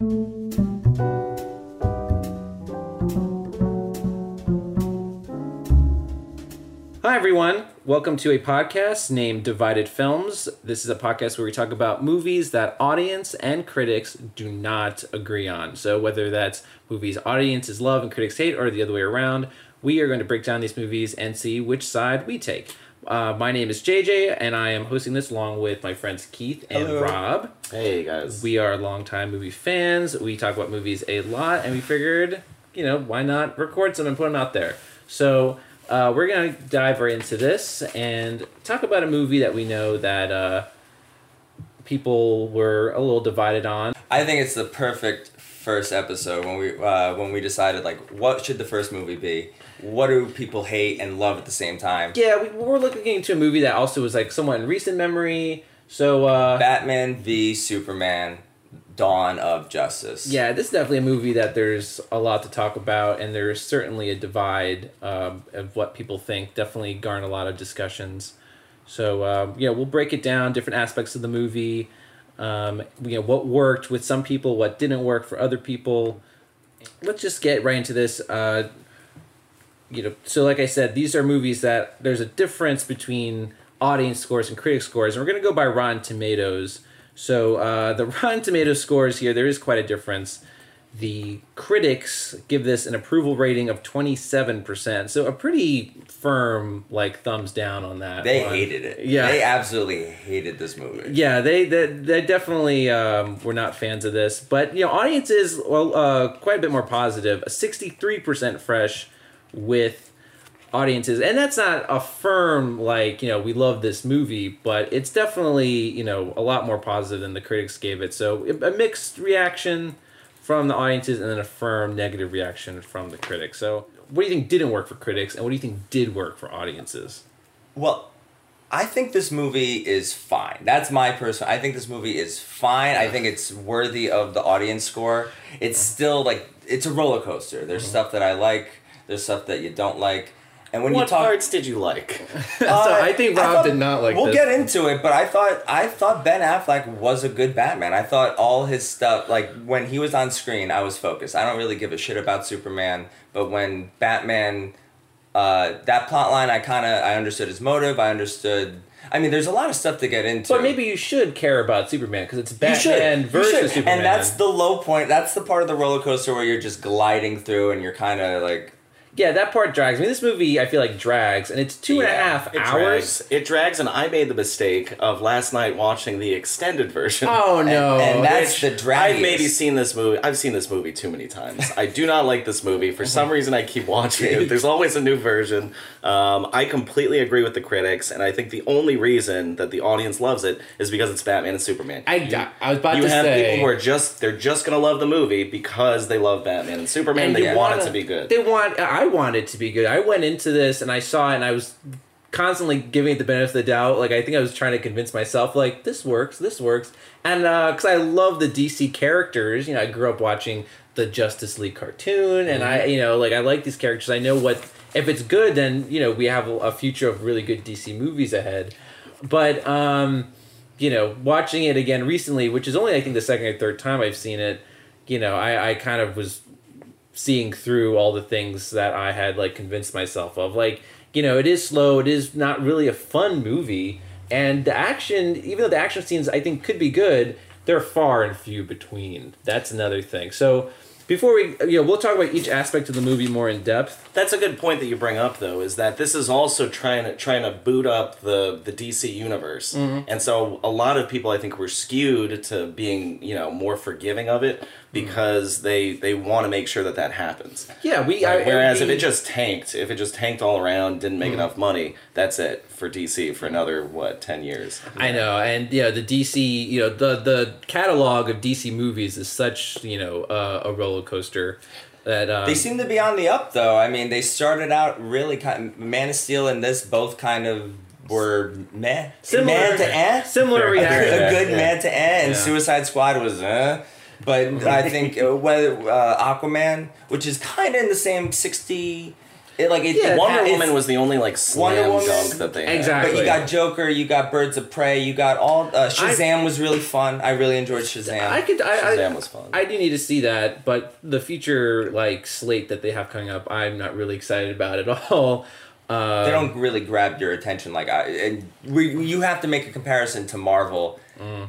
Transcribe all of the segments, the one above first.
Hi, everyone. Welcome to a podcast named Divided Films. This is a podcast where we talk about movies that audience and critics do not agree on. So, whether that's movies audiences love and critics hate, or the other way around, we are going to break down these movies and see which side we take. Uh, my name is JJ, and I am hosting this along with my friends Keith and Hello. Rob. Hey guys. We are longtime movie fans. We talk about movies a lot, and we figured, you know, why not record some and put them out there? So uh, we're gonna dive right into this and talk about a movie that we know that uh, people were a little divided on. I think it's the perfect first episode when we uh, when we decided like what should the first movie be? What do people hate and love at the same time? Yeah, we, we're looking into a movie that also was like somewhat in recent memory. So uh, Batman v Superman: Dawn of Justice. Yeah, this is definitely a movie that there's a lot to talk about, and there's certainly a divide um, of what people think. Definitely garner a lot of discussions. So um, you know, we'll break it down, different aspects of the movie. Um, you know, what worked with some people, what didn't work for other people. Let's just get right into this. Uh, you know, so like I said, these are movies that there's a difference between audience scores and critic scores, and we're gonna go by Rotten Tomatoes. So uh, the Rotten Tomatoes scores here, there is quite a difference. The critics give this an approval rating of twenty seven percent, so a pretty firm like thumbs down on that. They one. hated it. Yeah. They absolutely hated this movie. Yeah, they they, they definitely um, were not fans of this, but you know, audiences well uh, quite a bit more positive. A Sixty three percent fresh with audiences, and that's not a firm like you know we love this movie, but it's definitely you know a lot more positive than the critics gave it. So a mixed reaction from the audiences, and then a firm negative reaction from the critics. So what do you think didn't work for critics, and what do you think did work for audiences? Well, I think this movie is fine. That's my personal. I think this movie is fine. I think it's worthy of the audience score. It's still like it's a roller coaster. There's stuff that I like. There's stuff that you don't like. And when what you talk, parts did you like? so I think Rob thought- did not like We'll this. get into it, but I thought I thought Ben Affleck was a good Batman. I thought all his stuff, like when he was on screen, I was focused. I don't really give a shit about Superman, but when Batman, uh, that plot line, I kind of I understood his motive. I understood. I mean, there's a lot of stuff to get into. But maybe you should care about Superman because it's Batman You versus should. Superman. And that's the low point. That's the part of the roller coaster where you're just gliding through and you're kind of like. Yeah, that part drags. I mean, this movie I feel like drags, and it's two and a Yeah, half It hours. drags. It drags, and I made the mistake of last night watching the extended version. Oh no! and that's the draggiest. I've maybe seen this movie. I've seen this movie too many times. I do not like this movie. For some reason, I keep watching it. There's always a new version. Um, I completely agree with the critics, and I think the only reason that the audience loves it is because it's Batman and Superman. I, You- I was about to say you to have say. people who are just they're just gonna love the movie because they love Batman and Superman. and they want wanna- it to be good. They want. I want it to be good. I went into this and I saw it, and I was constantly giving it the benefit of the doubt. Like I think I was trying to convince myself, like this works, this works, and because I love the DC characters, you know, I grew up watching the Justice League cartoon, and I, you know, like I like these characters. I know what if it's good, then you know we have a, future of really good DC movies ahead. But um, you know, watching it again recently, which is only I think the second or third time I've seen it, you know, I, I kind of was seeing through all the things that I had like convinced myself of. Like, you know, it is slow, it is not really a fun movie, and the action, even though the action scenes I think could be good, they're far and few between. That's another thing. So before we, you know, we'll talk about each aspect of the movie more in depth. That's a good point that you bring up, though, is that this is also trying to trying to boot up the the DC universe, mm-hmm. and so a lot of people I think were skewed to being you know more forgiving of it because they they want to make sure that that happens. Yeah, we. Right? I, Whereas if it just tanked, if it just tanked all around, didn't make enough money, that's it for DC for another what ten years. I know, and yeah, the DC, you know, the the catalog of DC movies is such, you know, uh, a roller coaster that um, They seem to be on the up though. I mean, they started out really kind. Of, Man of Steel and this both kind of were meh. Similar- man to eh. similar a, reaction. a good Yeah. man to eh, and Yeah. Suicide Squad was eh. But I think uh, whether uh, Aquaman, which is kind of in the same sixty It, like it, Yeah, Wonder Woman was the only like slam dunk that they had. Exactly. But you got Joker, you got Birds of Prey, you got all. Uh, Shazam was really fun. I really enjoyed Shazam. I could. I, Shazam I, was fun. I do need to see that, but the future like slate that they have coming up, I'm not really excited about at all. Uh, they don't really grab your attention like I. And we, you have to make a comparison to Marvel,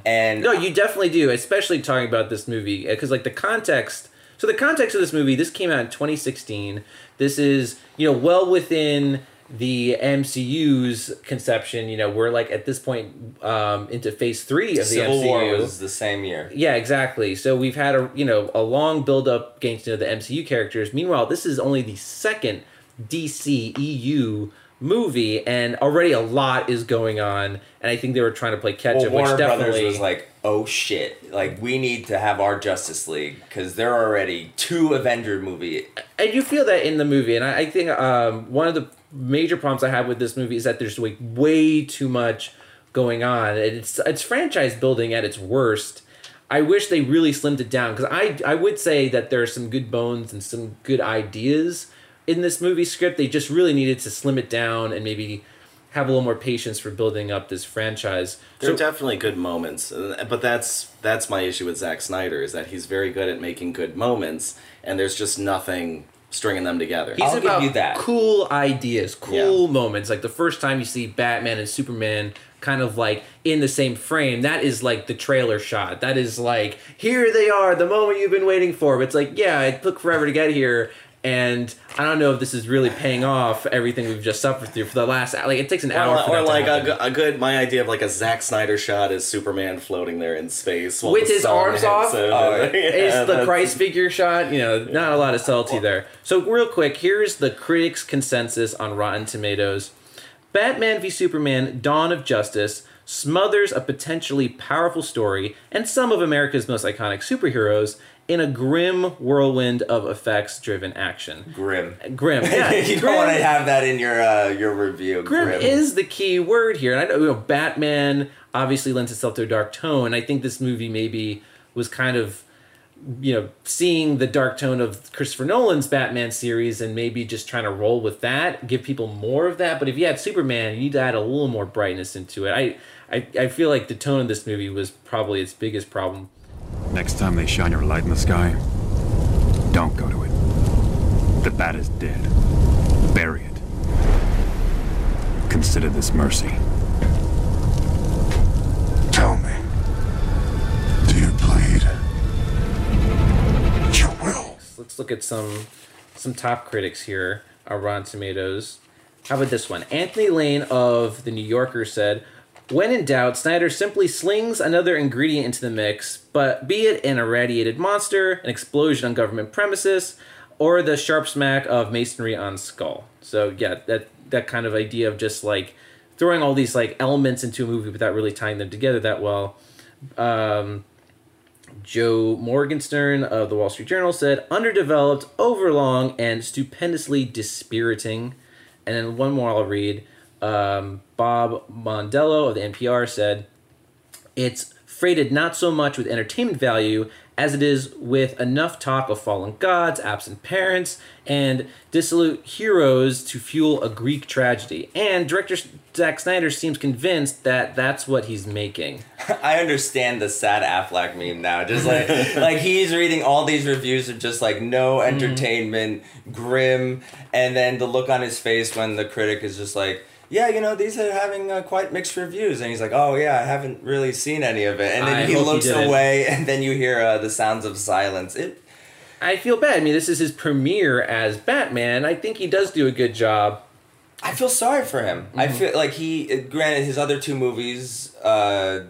and No, you definitely do, especially talking about this movie because like the context. So the context of this movie, this came out in 2016. This is you know well within the MCU's conception. You know we're like at this point um, into phase three of the Civil MCU. War was the same year. Yeah, exactly. So we've had a you know a long build up getting to know the MCU characters. Meanwhile, this is only the second DC EU movie, and already a lot is going on. And I think they were trying to play catch Well, up, which definitely was like, "Oh shit! Like we need to have our Justice League because there are already two Avenger movie." and you feel that in the movie. And I, I think um, one of the major problems I have with this movie is that there's like way too much going on. And It's it's franchise building at its worst. I wish they really slimmed it down because I I would say that there are some good bones and some good ideas in this movie script. They just really needed to slim it down and maybe have a little more patience for building up this franchise. There are So- definitely good moments, but that's that's my issue with Zack Snyder is that he's very good at making good moments, and there's just nothing stringing them together. He's I'll give about you that. cool ideas, cool moments. Like the first time you see Batman and Superman kind of like in the same frame, that is like the trailer shot. That is like, here they are, the moment you've been waiting for. But it's like, yeah, it took forever to get here. And I don't know if this is really paying off everything we've just suffered through for the last like it takes an hour Or, for or that to like a, a good, my idea of like a Zack Snyder shot is Superman floating there in space while With the his arms off? Oh, Yeah, is the Christ figure shot. You know, not a lot of subtlety there. So real quick, here's the critics' consensus on Rotten Tomatoes. Batman v Superman: Dawn of Justice smothers a potentially powerful story and some of America's most iconic superheroes in a grim whirlwind of effects-driven action. Grim. Grim, yeah. you grim, don't want to have that in your uh, your review. grim is the key word here. And I know, you know Batman obviously lends itself to a dark tone. I think this movie maybe was kind of you know, seeing the dark tone of Christopher Nolan's Batman series and maybe just trying to roll with that, give people more of that. But if you had Superman, you need to add a little more brightness into it. I, I, I feel like the tone of this movie was probably its biggest problem. Next time they shine your light in the sky, don't go to it. The bat is dead. Bury it. Consider this mercy. Tell me, do you bleed? You will. Let's look at some some top critics here on Rotten Tomatoes. How about this one? Anthony Lane of The New Yorker said, When in doubt, Snyder simply slings another ingredient into the mix, but be it an irradiated monster, an explosion on government premises, or the sharp smack of masonry on skull. So yeah, that that kind of idea of just like throwing all these like elements into a movie without really tying them together that well. Um, Joe Morgenstern of the Wall Street Journal said, underdeveloped, overlong, and stupendously dispiriting. And then one more I'll read. Um, Bob Mondello of the NPR said, it's freighted not so much with entertainment value as it is with enough talk of fallen gods, absent parents, and dissolute heroes to fuel a Greek tragedy. And director Zack Snyder seems convinced that that's what he's making. I understand the sad Affleck meme now. Just like like he's reading all these reviews of just like no Mm-hmm. entertainment, grim, and then the look on his face when the critic is just like, yeah, you know, these are having uh, quite mixed reviews, and he's like, oh yeah, I haven't really seen any of it, and then I he hope he looks away, and then you hear uh, the sounds of silence. It I feel bad. I mean, this is his premiere as Batman. I think he does do a good job. I feel sorry for him. I Mm-hmm. feel like he, uh, granted, his other two movies, uh,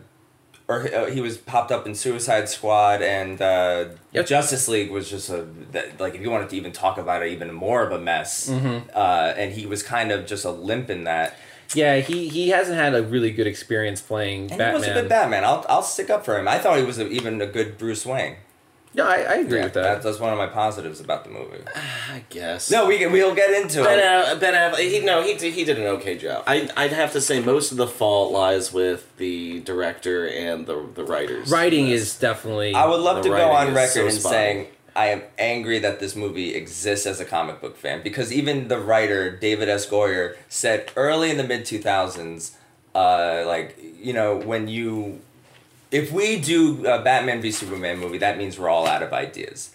or uh, he was popped up in Suicide Squad and uh, Yep. Justice League was just a that, like if you wanted to even talk about it, even more of a mess. Mm-hmm. Uh, and he was kind of just a limp in that. Yeah, he he hasn't had a really good experience playing And Batman. he was a good Batman. I'll I'll stick up for him. I thought he was a, even a good Bruce Wayne. No, I, I agree with that. That's, that's one of my positives about the movie. I guess. No, we can, we'll get into Ben, it. uh, ben Affleck, he no, he did, he did an okay job. I I'd have to say most of the fault lies with the director and the the writers. Writing is definitely. I would love The to go writing on is record so in spot on. saying I am angry that this movie exists as a comic book fan because even the writer David S. Goyer said early in the mid two thousands, uh, like you know when you, if we do a Batman v Superman movie, that means we're all out of ideas,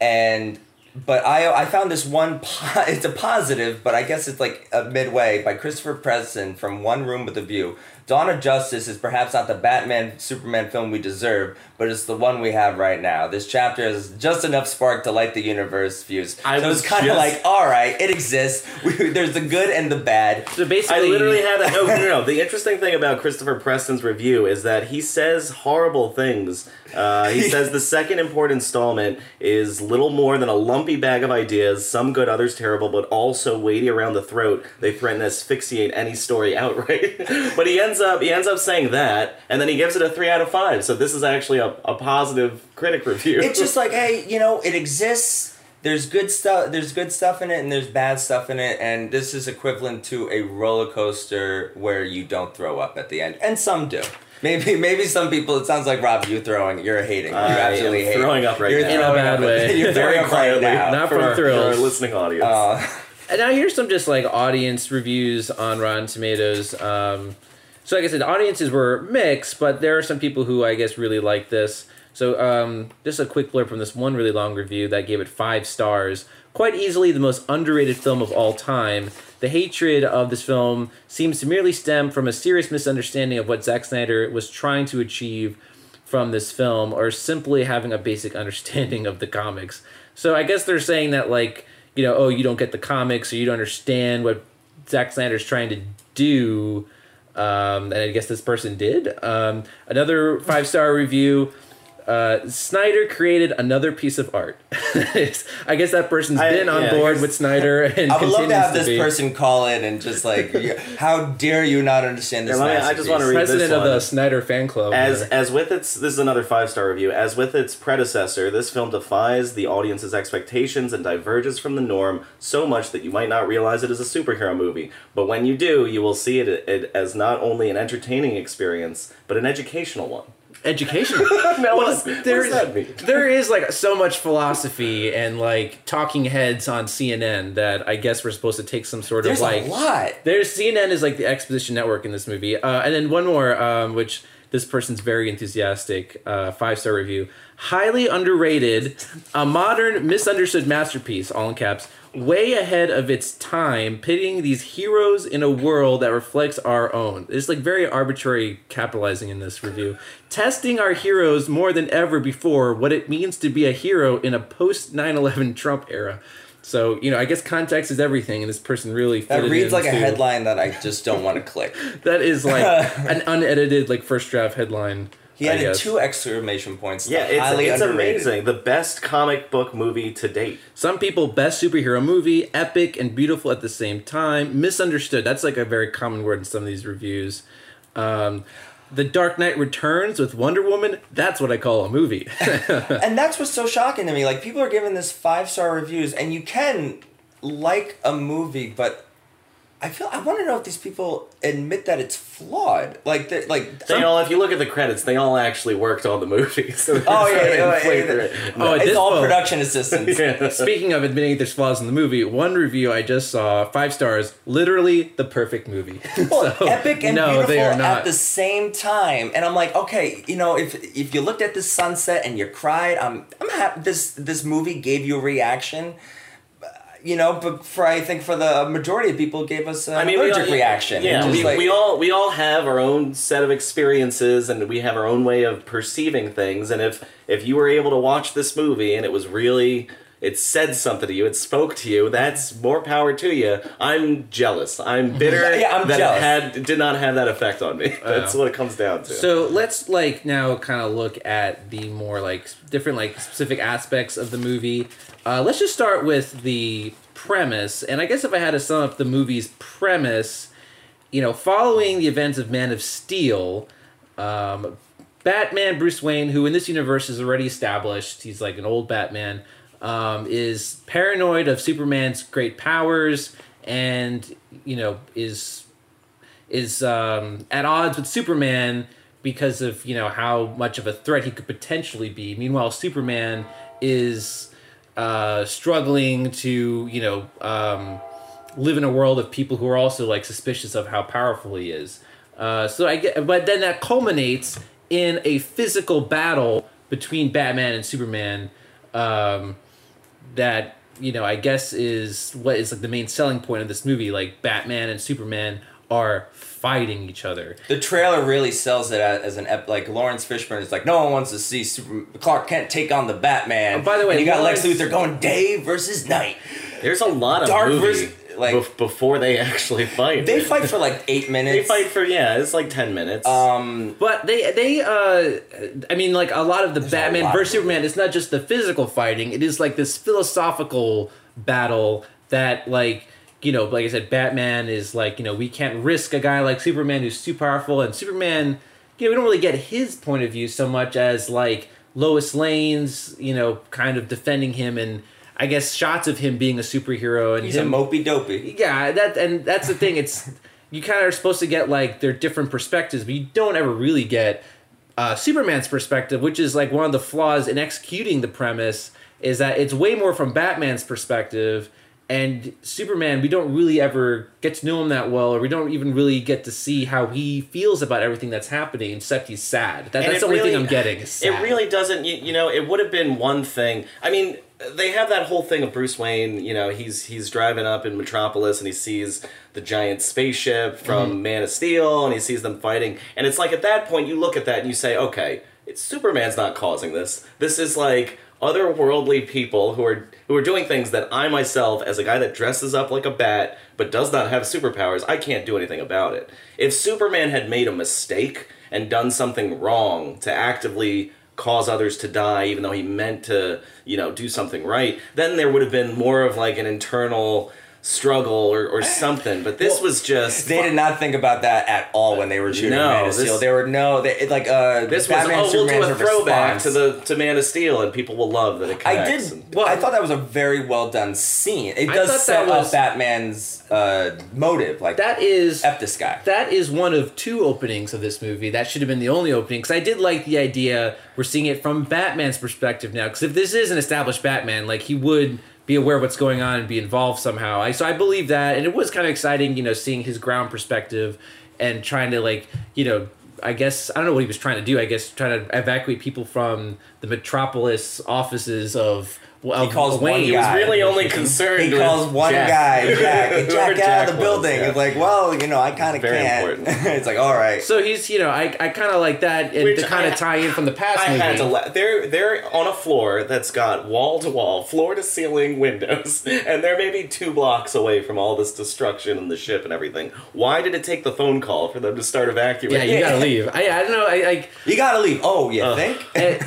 and but I I found this one po- it's a positive, but I guess it's like a midway by Christopher Preston from One Room with a View. Dawn of Justice is perhaps not the Batman Superman film we deserve, but it's the one we have right now. This chapter is just enough spark to light the universe fuse. I so was it's kind of just- like, all right, it exists. We, there's the good and the bad. So basically, I literally had a no, no, no. The interesting thing about Christopher Preston's review is that he says horrible things. Uh, he says the second important installment is little more than a lumpy bag of ideas, some good, others terrible, but also weighty around the throat. They threaten to asphyxiate any story outright. but he ends up he ends up saying that, and then he gives it a three out of five. So this is actually a, a positive critic review. It's just like, hey, you know, it exists. There's good stuff. There's good stuff in it, and there's bad stuff in it, and this is equivalent to a roller coaster where you don't throw up at the end, and some do. Maybe, maybe some people. It sounds like Rob, you throwing, you're hating. You I absolutely hate. throwing up right you're now. In a bad way. You're very throwing up right quietly, now. Not for for our, thrills. for our listening audience. Uh, And now here's some just like audience reviews on Rotten Tomatoes. Um, so like I said, the audiences were mixed, but there are some people who I guess really like this. So um, just a quick blurb from this one really long review that gave it five stars. Quite easily the most underrated film of all time. The hatred of this film seems to merely stem from a serious misunderstanding of what Zack Snyder was trying to achieve from this film or simply having a basic understanding of the comics. So I guess they're saying that like, you know, oh, you don't get the comics or you don't understand what Zack Snyder's trying to do. Um, and I guess this person did. Um, another five star review. Uh, Snyder created another piece of art. I guess that person's I- been on yeah, board with Snyder and I would love to continues have this be. person call in and just like, how dare you not understand this? Yeah, let me- I just wanna read- president this of the one. Snyder fan club. As here. as with its this is another five star review. As with its predecessor, this film defies the audience's expectations and diverges from the norm so much that you might not realize it is a superhero movie. But when you do, you will see it, it as not only an entertaining experience but an educational one. Education. Now, well, what, does, there's does that mean? there is like so much philosophy and like talking heads on CNN that I guess we're supposed to take some sort There's of like a lot. There's CNN is like the exposition network in this movie, uh, and then one more, um, which this person's very enthusiastic. Uh, Five star review, highly underrated, a modern misunderstood masterpiece, all in caps, way ahead of its time, pitting these heroes in a world that reflects our own. It's like very arbitrary capitalizing in this review, testing our heroes more than ever before what it means to be a hero in a post 9/11 Trump era. So you know, I guess context is everything, and this person really That reads like a headline that I just don't want to click. That is like an unedited like first draft headline. He I added guess. two exclamation points. Yeah, it's, highly it's underrated. amazing. The best comic book movie to date. Some people best superhero movie, epic and beautiful at the same time. Misunderstood. That's like a very common word in some of these reviews. Um, the Dark Knight Returns with Wonder Woman. That's what I call a movie. and that's what's so shocking to me. Like people are giving this five star reviews, and you can like a movie, but I feel I want to know if these people admit that it's flawed. Like they like They all, if you look at the credits, they all actually worked on the movie. So Oh, yeah, trying to yeah, yeah, their- yeah. Oh, it's all point- production assistants. Yeah. Speaking of admitting there's flaws in the movie, one review I just saw, five stars, literally the perfect movie. Well, So, epic and no, beautiful they are at the same time. And I'm like, okay, you know, if if you looked at the sunset and you cried, I'm I'm happy this this movie gave you a reaction. You know, but for I think for the majority of people, gave us an I mean, allergic all, reaction. Yeah, we, like- we all we all have our own set of experiences, and we have our own way of perceiving things. And if if you were able to watch this movie and it was really it said something to you, it spoke to you, that's more power to you. I'm jealous. I'm bitter Yeah, I'm that jealous. it had did not have that effect on me. That's what it comes down to. So let's like now kind of look at the more like different like specific aspects of the movie. Uh, let's just start with the premise, and I guess if I had to sum up the movie's premise, you know, following the events of Man of Steel, um, Batman Bruce Wayne, who in this universe is already established, he's like an old Batman, um, is paranoid of Superman's great powers, and you know is is um, at odds with Superman because of you know how much of a threat he could potentially be. Meanwhile, Superman is uh, struggling to you know um, live in a world of people who are also like suspicious of how powerful he is. Uh, so I get, but then that culminates in a physical battle between Batman and Superman. Um, that you know I guess is what is like the main selling point of this movie. Like Batman and Superman are fighting each other. The trailer really sells it as, as an ep- like Laurence Fishburne is like no one wants to see Super- Clark Kent take on the Batman. Oh, by the way, and you got Lex Luthor going day versus night. There's a lot of Dark movie versus- like- bef- before they actually fight. They fight for like eight minutes. They fight for yeah, it's like ten minutes. Um, But they they uh I mean like a lot of the Batman versus. Superman it's not just the physical fighting, it is like this philosophical battle that like you know, like I said, Batman is like, you know, we can't risk a guy like Superman who's too powerful and Superman, you know, we don't really get his point of view so much as like Lois Lane's, you know, kind of defending him and I guess shots of him being a superhero and he's him a mopey dopey. yeah that and that's the thing it's you kind of are supposed to get like their different perspectives but you don't ever really get uh, superman's perspective which is like one of the flaws in executing the premise is that it's way more from batman's perspective and superman we don't really ever get to know him that well or we don't even really get to see how he feels about everything that's happening except he's sad that, that's the only thing i'm getting It really doesn't. You, you know, it would have been one thing. I mean, they have that whole thing of Bruce Wayne. You know, he's he's driving up in Metropolis and he sees the giant spaceship from Mm-hmm. Man of Steel and he sees them fighting. And it's like at that point you look at that and you say, okay, it's Superman's not causing this. This is like otherworldly people who are who are doing things that I myself, as a guy that dresses up like a bat but does not have superpowers, I can't do anything about it. If Superman had made a mistake and done something wrong to actively cause others to die even though he meant to you know do something right then there would have been more of like an internal struggle or, or something but this was just They did not think about that at all when they were shooting No, Man of this- Steel. They were no, they like uh, this was oh we'll do a throwback response. to the to man of steel and people will love that it I did. Well, I thought that was a very well done scene. It does set was- up Batman's uh, motive. Like that is f this guy. that is one of two openings of this movie. That should have been the only opening because I did like the idea. We're seeing it from Batman's perspective now. Because if this is an established Batman, like he would be aware of what's going on and be involved somehow. I so I believe that, and it was kind of exciting, you know, seeing his ground perspective and trying to like, you know. I guess I don't know what he was trying to do. I guess trying to evacuate people from the metropolis offices of. Of calls one Wayne. he was really only concerned He calls one Jack. guy Jack, and Whoever Jack out of the was, building. yeah. It's like, well, you know, I kind of can't. important. it's like, all right. So he's, you know, I, I kind of like that, and Which to kind of tie in from the past I movie. had to laugh. They're they're on a floor that's got wall to wall, floor to ceiling windows, and they're maybe two blocks away from all this destruction and the ship and everything. Why did it take the phone call for them to start evacuating? Yeah, you gotta leave. I, I don't know. I like. you gotta leave. Oh, you Uh, think? eh,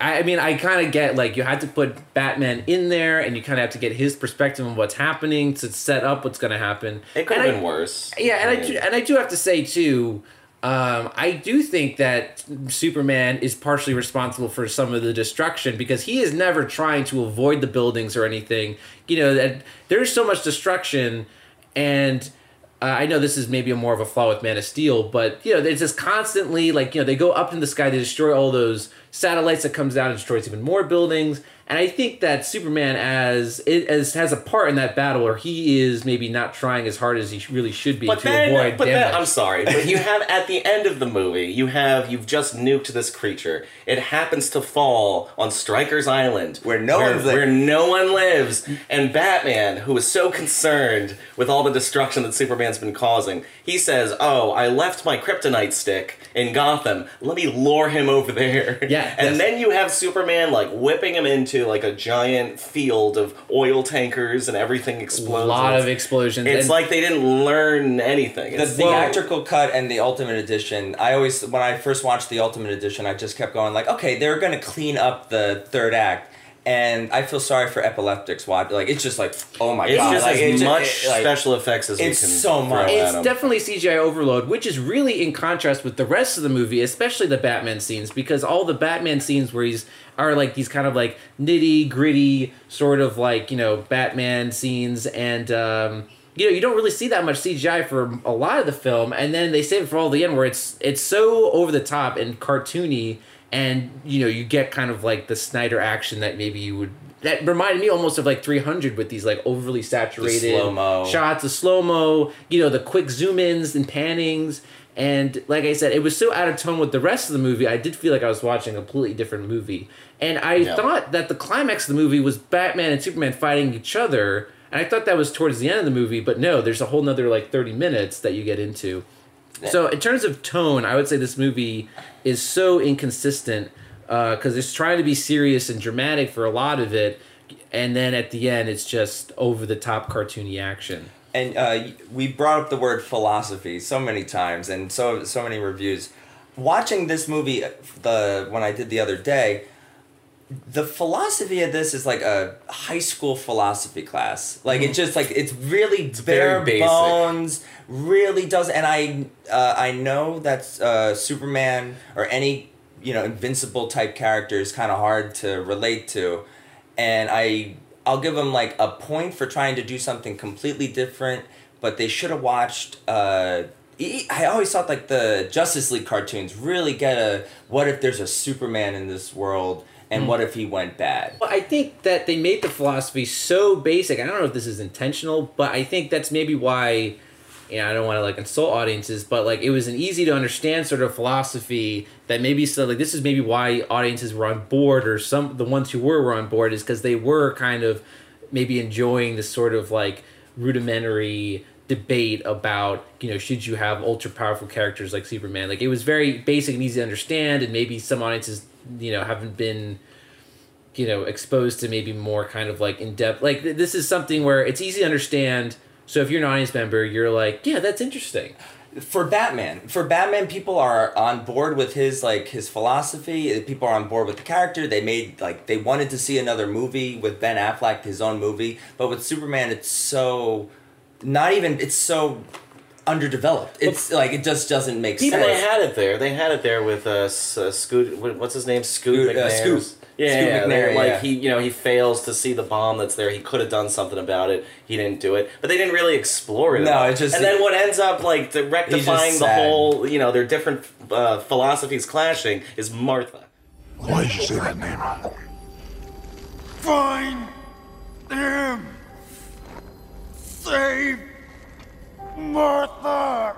I I mean, I kind of get like you had to put Batman in there, and you kind of have to get his perspective on what's happening to set up what's going to happen. It could And have I- been worse. Yeah, and I, mean, do, and I do have to say too. Um, I do think that Superman is partially responsible for some of the destruction because he is never trying to avoid the buildings or anything. You know that there's so much destruction, and uh, I know this is maybe a more of a flaw with Man of Steel, but you know there's just constantly like you know they go up in the sky, they destroy all those satellites that comes down and destroys even more buildings. And I think that Superman as it as has a part in that battle, where he is maybe not trying as hard as he really should be But to then, avoid but then, damage. I'm sorry, but you have at the end of the movie, you have you've just nuked this creature. It happens to fall on Stryker's Island, Where no where, one li- where no one lives, and Batman, who is so concerned with all the destruction that Superman's been causing, he says, "Oh, I left my kryptonite stick in Gotham. Let me lure him over there." Yeah, and yes. then you have Superman like whipping him into like a giant field of oil tankers, and everything explodes. a lot of explosions. it's and- like they didn't learn anything. The It's- theatrical cut and the ultimate edition. I always, when I first watched the ultimate edition, I just kept going like, okay, they're gonna clean up the third act, and I feel sorry for epileptics. Watch, like it's just like, oh my It's god, just like, as it's just- much it- like, special effects as it's we can so much. It's it's 'em. definitely CGI overload, which is really in contrast with the rest of the movie, especially the Batman scenes, because all the Batman scenes where he's are like these kind of like nitty gritty sort of like you know Batman scenes, and um, you know you don't really see that much CGI for a lot of the film, and then they save it for all the end where it's it's so over the top and cartoony. And you know you get kind of like the Snyder action that maybe you would that reminded me almost of like 300 with these like overly saturated slow-mo. shots of slow mo. You know, the quick zoom ins and pannings. And like I said, it was so out of tone with the rest of the movie. I did feel like I was watching a completely different movie. And I Yeah. thought that the climax of the movie was Batman and Superman fighting each other. And I thought that was towards the end of the movie, but no, there's a whole nother like 30 minutes that you get into. So in terms of tone, I would say this movie is so inconsistent because it's trying to be serious and dramatic for a lot of it, and then at the end, it's just over the top cartoony action. and uh, we brought up the word philosophy so many times and so so many reviews watching this movie the when i did the other day the philosophy of this is like a high school philosophy class like it just like it's really bare very basic. bones really does and i uh, i know that uh, superman or any you know invincible type character is kind of hard to relate to and I I'll give them like a point for trying to do something completely different, but they should have watched. Uh, I always thought like the Justice League cartoons really get a what if there's a Superman in this world and hmm. what if he went bad. Well, I think that they made the philosophy so basic. I don't know if this is intentional, but I think that's maybe why. You know, I don't want to like insult audiences, but like it was an easy to understand sort of philosophy that maybe so like this is maybe why audiences were on board or some the ones who were were on board is because they were kind of maybe enjoying this sort of like rudimentary debate about you know should you have ultra powerful characters like Superman like it was very basic and easy to understand and maybe some audiences you know haven't been you know exposed to maybe more kind of like in depth like th- this is something where it's easy to understand so if you're an audience member you're like yeah that's interesting for Batman, for Batman, people are on board with his like his philosophy. People are on board with the character. They made like they wanted to see another movie with Ben Affleck, his own movie. But with Superman, it's so not even. It's so underdeveloped. It's like it just doesn't make And sense. they had it there. They had it there with uh, S- uh Scoot. What's his name? Scoot Scoot, uh, Scoot. Yeah, Scoot yeah, McNairy, like yeah. he, you know, he fails to see the bomb that's there. He could have done something about it. He didn't do it, but they didn't really explore it. No, it just- and then what ends up like the rectifying the whole, you know, their different uh, philosophies clashing is Martha. Why did you say that name? Find him! Save Martha!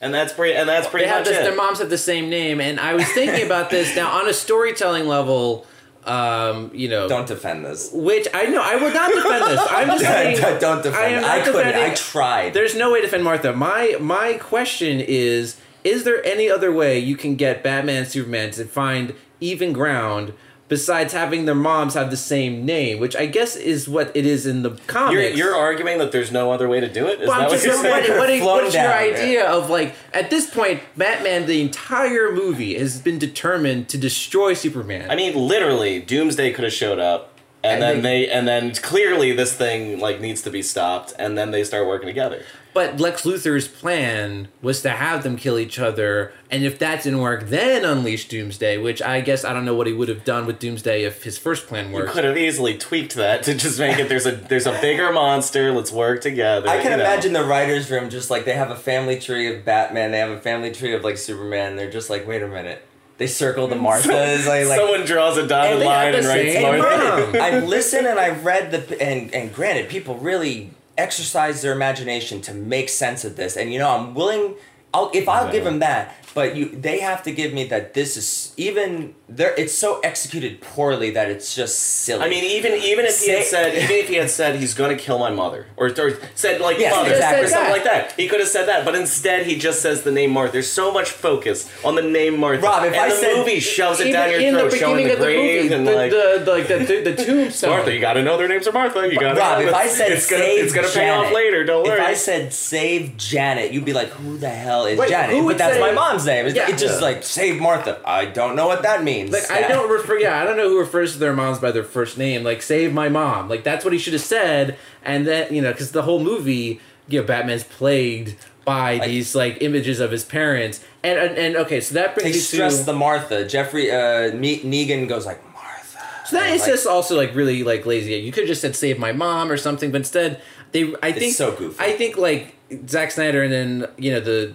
And that's pretty. And that's pretty they have this, it. their moms have the same name and i was thinking about this now on a storytelling level um you know Don't defend this. which i know i will not defend this i'm just saying Don't defend. I I, am I not couldn't. I tried. There's no way to defend Martha. My my question is: Is there any other way you can get Batman and Superman to find even ground besides having their moms have the same name, which I guess is what it is in the comics? You're, you're arguing that there's no other way to do it. Is Well, that I'm what just you're saying, what, what, what's your down, idea of like at this point, Batman? The entire movie has been determined to destroy Superman. I mean, literally, Doomsday could have showed up, and, And then they- they, and then clearly this thing like needs to be stopped, and then they start working together. But Lex Luthor's plan was to have them kill each other, and if that didn't work, then unleash Doomsday. Which I guess I don't know what he would have done with Doomsday if his first plan You worked. could have easily tweaked that to just make it there's a there's a bigger monster. Let's work together. I can you know. imagine the writers' room just like they have a family tree of Batman, they have a family tree of like Superman. They're just like, wait a minute, they circle the Marthas. like, like Someone draws a dotted And line and writes same Martha. I've listened and I've read the and and granted, people really exercise their imagination to make sense of this. And you know, I'm willing. I'll if I'll give them that, but you they have to give me that this is even there. It's so executed poorly that it's just silly. I mean, even even if he had said even if he had said he's going to kill my mother, or, or said like Yes, mother exactly. or something like that, he could have said that. But instead, he just says the name Martha. There's so much focus on the name Martha. Rob, if and I the said- movie shoves it down your in throat, the showing beginning the of the movie, and the, like. the, the, like the, the, the tombstone. Martha, you gotta know their names are Martha. You gotta. Rob, know if I said it's gonna, save it's gonna pay Janet, off later. Don't worry. If I said save Janet, you'd be like, who the hell is Wait, Janet? who but would that's say- my mom's name. It's, Yeah. it's just Yeah. like save Martha. I don't know what that means. Like I don't refer, yeah, I don't know who refers to their moms by their first name. Like save my mom. Like that's what he should have said. And then you know, because the whole movie, you know, Batman's plagued by these like images of his parents. And and, and okay, so that brings They stress to the Martha. Jeffrey uh, Ne- Negan goes like Martha. So that is Like- just also like really like lazy. You could have just said save my mom or something, but instead they I think so goofy. I think like Zack Snyder and then you know the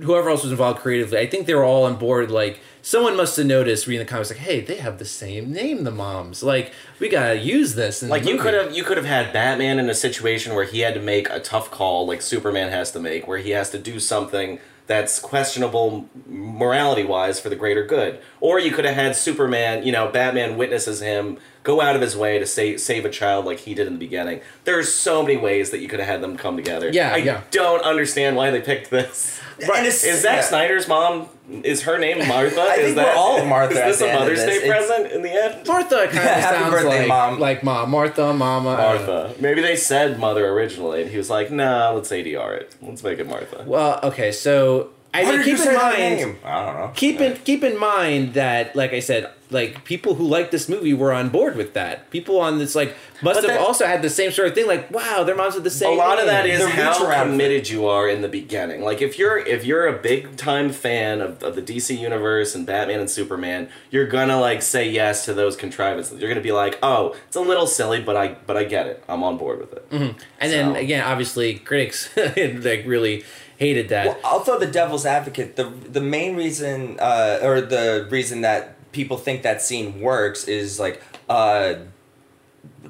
whoever else was involved creatively, I think they were all on board. Like someone must have noticed reading the comics, like, hey, they have the same name, the moms. Like we gotta use this. Like you could have you could have had Batman in a situation where he had to make a tough call like Superman has to make where he has to do something that's questionable morality wise for the greater good. Or you could have had Superman, you know, Batman witnesses him go out of his way to save save a child like he did in the beginning. There's so many ways that you could have had them come together. Yeah, I yeah. don't understand why they picked this. And it's- Is Zack yeah. Snyder's mom is her name Martha? I is think we're all Martha Is at this the a end of Mother's this. Day It's- present in the end? Martha kind of Happy sounds birthday, like Mom. like mom, Martha, Mama, I don't know. Martha. Maybe they said mother originally, and he was like, "Nah, let's ADR it. Let's make it Martha." Well, okay, so I mean, keep in mind. name? I don't know. Keep in keep in mind that, like I said, like people who like this movie were on board with that. People on this like must But have that- also had the same sort of thing. Like, wow, their moms are the same. A same. lot of name. that is The reach how around committed you are in the beginning. Like if you're if you're a big time fan of, of the DC universe and Batman and Superman, you're gonna like say yes to those contrivances. You're gonna be like, oh, it's a little silly, but I but I get it. I'm on board with it. Mm-hmm. and then again, obviously, critics like really hated that. Well, I'll throw the devil's advocate. The the main reason, uh, or the reason that people think that scene works is like, uh,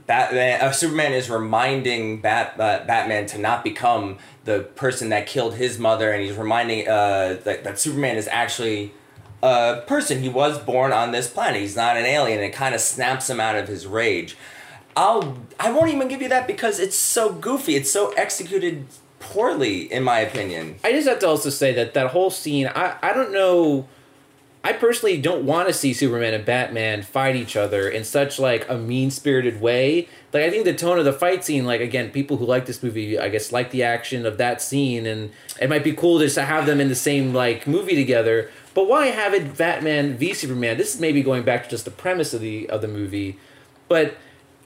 Batman, uh, Superman is reminding Bat, uh, Batman to not become the person that killed his mother, and he's reminding uh, that, that Superman is actually a person. He was born on this planet. He's not an alien. It kind of snaps him out of his rage. I'll I won't even give you that because it's so goofy. It's so executed poorly, in my opinion. I just have to also say that that whole scene, I, I don't know. I personally don't want to see Superman and Batman fight each other in such like a mean spirited way. Like I think the tone of the fight scene, like again, people who like this movie, I guess, like the action of that scene, and it might be cool just to have them in the same like movie together. But why have it Batman v Superman? This is maybe going back to just the premise of the of the movie, but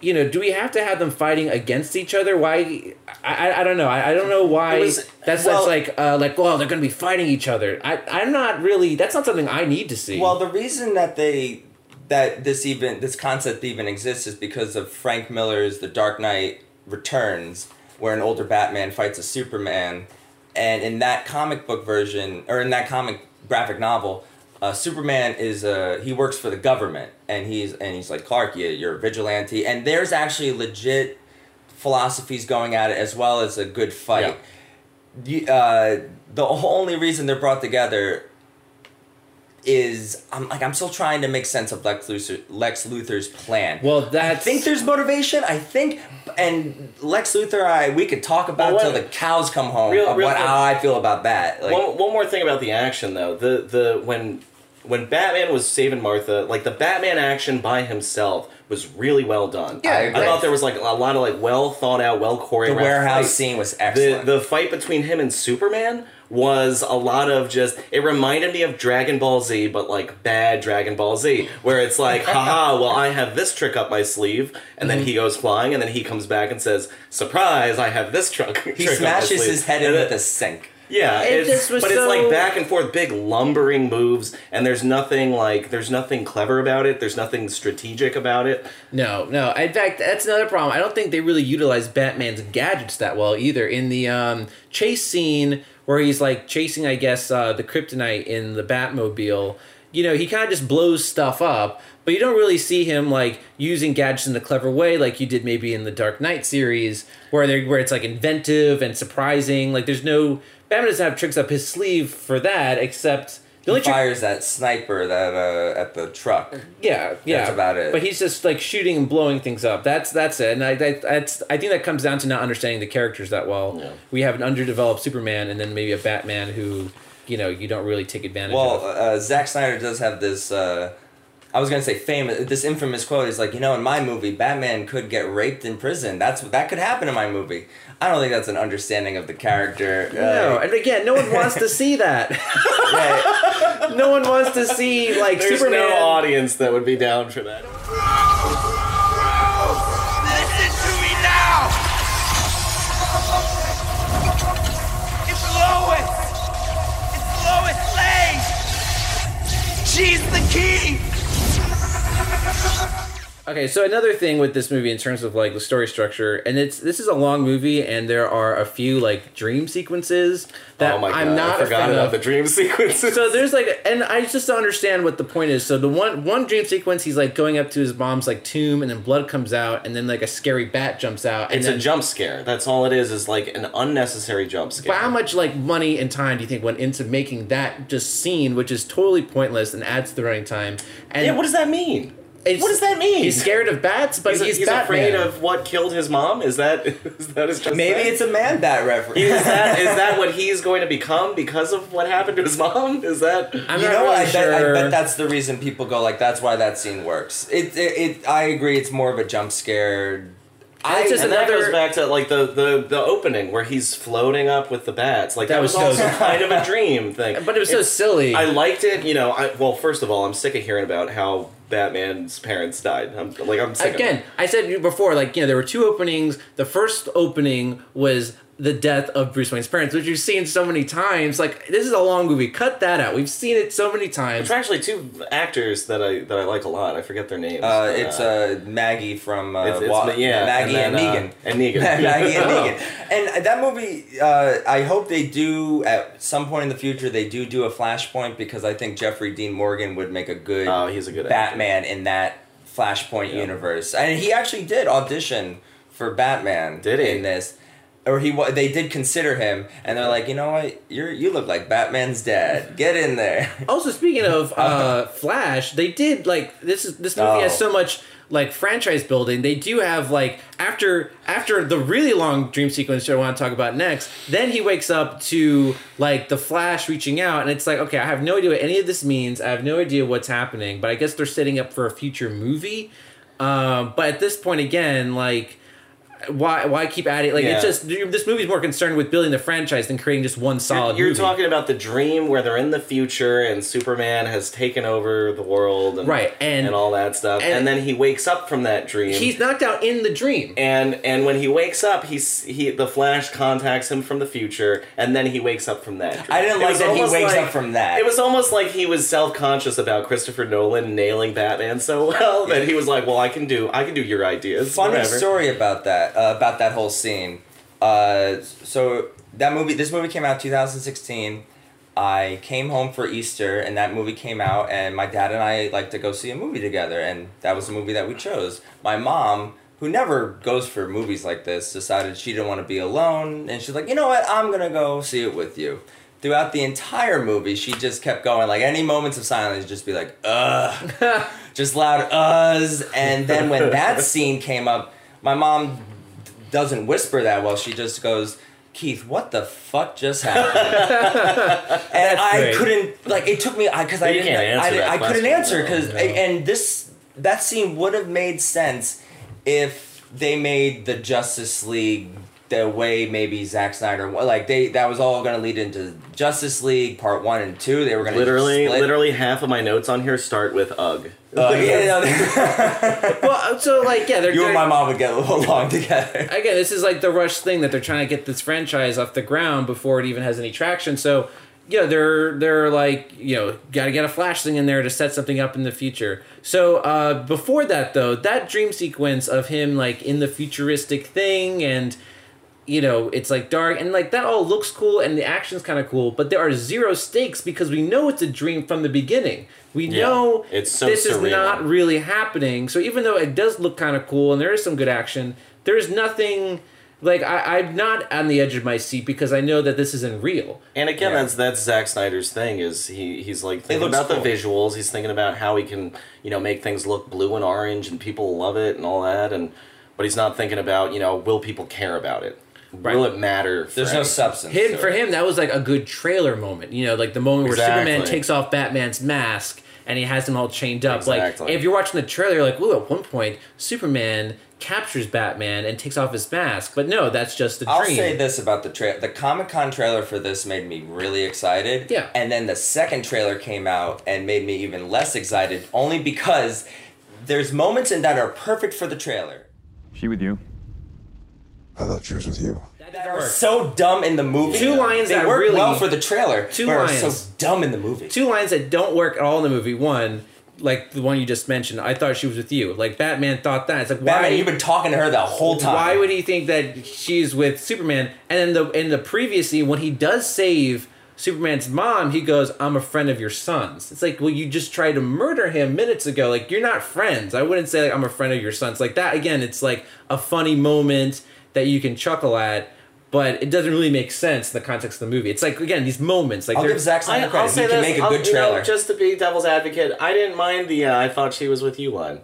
you know, do we have to have them fighting against each other? Why? I, I, I don't know. I, I don't know why. Was- that's well- that's like uh, like well they're going to be fighting each other. I I'm not really. That's not something I need to see. Well, the reason that they that this even this concept even exists is because of Frank Miller's The Dark Knight Returns, where an older Batman fights a Superman, and in that comic book version or in that comic graphic novel, uh, Superman is uh, he works for the government, and he's and he's like Clark, you, you're a vigilante, and there's actually legit philosophies going at it as well as a good fight. Yeah. The, uh, the only reason they're brought together is I'm like I'm still trying to make sense of Lex Luthor, Lex Luthor's plan. well, that I think there's motivation. I think, and Lex Luthor, I we could talk about Well, till the cows come home. Real- real what how I feel about that. Like, one, one more thing about the action though. The the when when Batman was saving Martha, like the Batman action by himself was really well done. Yeah, I, agree. thought there was like a lot of like well thought out, well choreographed. the warehouse fights. scene was excellent. the the fight between him and Superman was a lot of just it reminded me of Dragon Ball Z, but like bad Dragon Ball Z, where it's like, haha, well I have this trick up my sleeve, and then mm-hmm. he goes flying, and then he comes back and says, Surprise, I have this truck. he trick up my smashes his head in And with a sink. Yeah, It it's, just was but it's like back and forth, big lumbering moves, and there's nothing like there's nothing clever about it. There's nothing strategic about it. no, no. In fact, that's another problem. I don't think they really utilize Batman's gadgets that well either. In the um, chase scene where he's like chasing, I guess, uh, the kryptonite in the Batmobile. You know, he kind of just blows stuff up, but you don't really see him like using gadgets in a clever way, like you did maybe in the Dark Knight series, where they where it's like inventive and surprising. Like, there's no Batman doesn't have tricks up his sleeve for that, except the He only trick fires that sniper that uh, at the truck. Yeah, yeah, That's about it. But he's just like shooting and blowing things up. That's that's it. And I that, that's I think that comes down to not understanding the characters that well. Yeah. We have an underdeveloped Superman, and then maybe a Batman who you know you don't really take advantage Well, of. uh, Zack Snyder does have this. Uh, I was gonna say famous. This infamous quote is like, you know, in my movie, Batman could get raped in prison. That's that could happen in my movie. I don't think that's an understanding of the character. no, Uh, and again, no one wants to see that. yeah, no one wants to see like There's Superman. no audience that would be down for that. Listen to me now! It's Lois! It's Lois Lane! She's the key! Okay, so another thing with this movie in terms of like the story structure, and it's this is a long movie, and there are a few like dream sequences that oh my god! I'm not I a forgot fan about of. the dream sequences. So there's like, and I just don't understand what the point is. So the one one dream sequence, he's like going up to his mom's like tomb, and then blood comes out, and then like a scary bat jumps out. And it's then, a jump scare. That's all it is. Is like an unnecessary jump scare. But how much like money and time do you think went into making that just scene, which is totally pointless and adds to the running time? And Yeah, what does that mean? It's- what does that mean? He's scared of bats, but He's, he's, he's afraid of what killed his mom. Is that is that his just Maybe thing? it's a man bat reference. is that is that what he's going to become because of what happened to his mom? Is that I'm you not know, really I, bet, I bet that's the reason people go like. That's why that scene works. It, it, it I agree. It's more of a jump scare. I just and that another- goes back to like the, the the opening where he's floating up with the bats. Like that, That was, was so also kind of a dream thing. but it was so silly. I liked it. You know, I, well, first of all, I'm sick of hearing about how Batman's parents died. I'm like, I'm sick. Again, I said before, like you know, there were two openings. The first opening was the death of Bruce Wayne's parents, which you've seen so many times. Like this is a long movie. Cut that out. We've seen it so many times. There's actually two actors that I that I like a lot. I forget their names. Uh, but, it's uh, Maggie from uh, It's- it's Wa- yeah, Maggie and, and Negan. uh, and Negan. Maggie and Oh. Negan. And that movie, uh, I hope they do at some point in the future. They do do a Flashpoint because I think Jeffrey Dean Morgan would make a good, Oh, he's a good actor. Batman in that Flashpoint Yeah. universe. And he actually did audition for Batman. Did he? in this? Or he they did consider him, and they're like, you know what, you're you look like Batman's dad. Get in there. Also, speaking of uh, Flash, they did like this is this movie Oh. has so much like franchise building. They do have like after after the really long dream sequence that I want to talk about next. Then he wakes up to like the Flash reaching out, and it's like okay, I have no idea what any of this means. I have no idea what's happening, but I guess they're setting up for a future movie. Um, but at this point, again, like. Why? Why keep adding? Like it's just this movie's more concerned with building the franchise than creating just one solid. You're, you're movie. talking about the dream where they're in the future and Superman has taken over the world and Right, and- and all that stuff, and- and, then he wakes up from that dream. He's knocked out in the dream. and and when he wakes up, he's he the Flash contacts him from the future, and then he wakes up from that. Dream. I didn't It like was that he almost wakes like- up from that. It was almost like he was self conscious about Christopher Nolan nailing Batman so well that he was like, "Well, I can do I can do your ideas." funny whatever. story about that uh, about that whole scene. Uh, so that movie this movie came out 2016 i came home for easter and that movie came out and my dad and i like to go see a movie together and that was the movie that we chose. My mom who never goes for movies like this decided she didn't want to be alone and she's like you know what? I'm gonna go see it with you. Throughout the entire movie she just kept going like any moments of silence just be like ugh. Just loud uhs. And then when that scene came up my mom doesn't whisper that well she just goes keith what the fuck just happened and i great. couldn't like it took me because i But didn't can't answer I, didn't- that I couldn't answer because No. and this that scene would have made sense if they made the justice league the way maybe Zack Snyder like they that was all going to lead into Justice League Part One and Two. They were going to Literally, literally half of my notes on here start with "ugh." Uh, yeah, no, Well, so like yeah, they're you and my mom would get along together. again, this is like the rush thing that they're trying to get this franchise off the ground before it even has any traction. So, yeah, they're they're like you know got to get a flash thing in there to set something up in the future. So uh, before that though, that dream sequence of him like in the futuristic thing and you know it's like dark and like that all looks cool and the action's kind of cool, but there are zero stakes because we know it's a dream from the beginning. We Yeah, know it's so this is not really happening. So even though it does look kind of cool and there is some good action, there's nothing like I, I'm not on the edge of my seat because I know that this isn't real. And again, Yeah. that's that's Zack Snyder's thing. Is he he's like thinking about cool. the visuals. He's thinking about how he can you know make things look blue and orange and people love it and all that. And but he's not thinking about you know will people care about it? Will it matter? for There's no substance. Him to for him, that was like a good trailer moment. You know, like the moment where Superman takes off Batman's mask and he has him all chained up. Exactly. Like if you're watching the trailer, you're like, ooh, at one point Superman captures Batman and takes off his mask. But no, that's just a I'll dream. say this about the trailer. The Comic Con trailer for this made me really excited. Yeah. And then the second trailer came out and made me even less excited, only because there's moments in that are perfect for the trailer. She with you? I thought she was with you. That are so dumb in the movie. Two lines they that work really- well for the trailer. Two but are lines. so dumb in the movie. two lines that don't work at all in the movie. One, like the one you just mentioned. I thought she was with you. Like Batman thought that. It's like Batman, why you've been talking to her the whole time. why would he think that she's with Superman? And then the in the previous scene when he does save Superman's mom, he goes, "I'm a friend of your son's." It's like, well, you just tried to murder him minutes ago. Like you're not friends. I wouldn't say like I'm a friend of your son's. Like that again. It's like a funny moment that you can chuckle at. But it doesn't really make sense in the context of the movie. It's like again these moments, like I'll they're- give Zack I, Snyder I'll credit. say He can this, make a I'll- good you know, trailer. just to be devil's advocate, I didn't mind the uh, I thought she was with you line.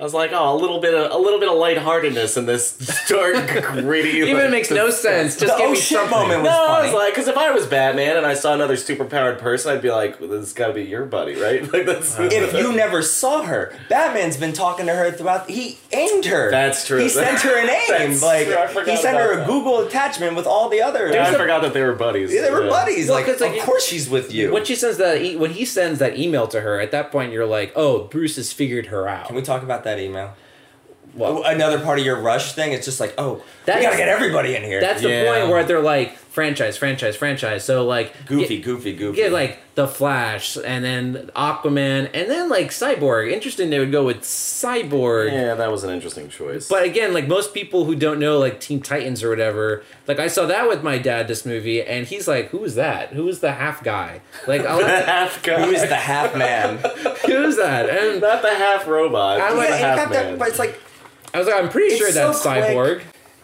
I was like, oh, a little bit of a little bit of lightheartedness in this dark, gritty. even like, it makes no sense. Just The give oh me shit something. moment was No, I was like, because if I was Batman and I saw another superpowered person, I'd be like, well, "This got to be your buddy, right?" Like that's. Uh-huh. if you never saw her, Batman's been talking to her throughout. He aimed her. That's true. He sent her an aim. Like true. He sent her a that. Google attachment with all the other. I a- forgot that they were buddies. Yeah, they were Yeah. buddies. Well, like, 'cause, like, of course she's with you. When she sends that, e- when he sends that email to her, at that point you're like, oh, Bruce has figured her out. Can we talk about that email? Well, oh, Another part of your rush thing. It's just like, oh, That's- we gotta get everybody in here. That's the Yeah. point where they're like franchise, franchise, franchise. So like goofy, get, goofy, goofy. get like the Flash, and then Aquaman, and then like Cyborg. Interesting, they would go with Cyborg. Yeah, that was an interesting choice. But again, like most people who don't know like Teen Titans or whatever, like I saw that with my dad this movie, and he's like, "Who is that? Who is the half guy? Like, I'll have half guy. Who is the half man? who is that?" And not the half robot? I'm like, the half got that, but it's like I was like, "I'm pretty It's sure so that's quick. Cyborg."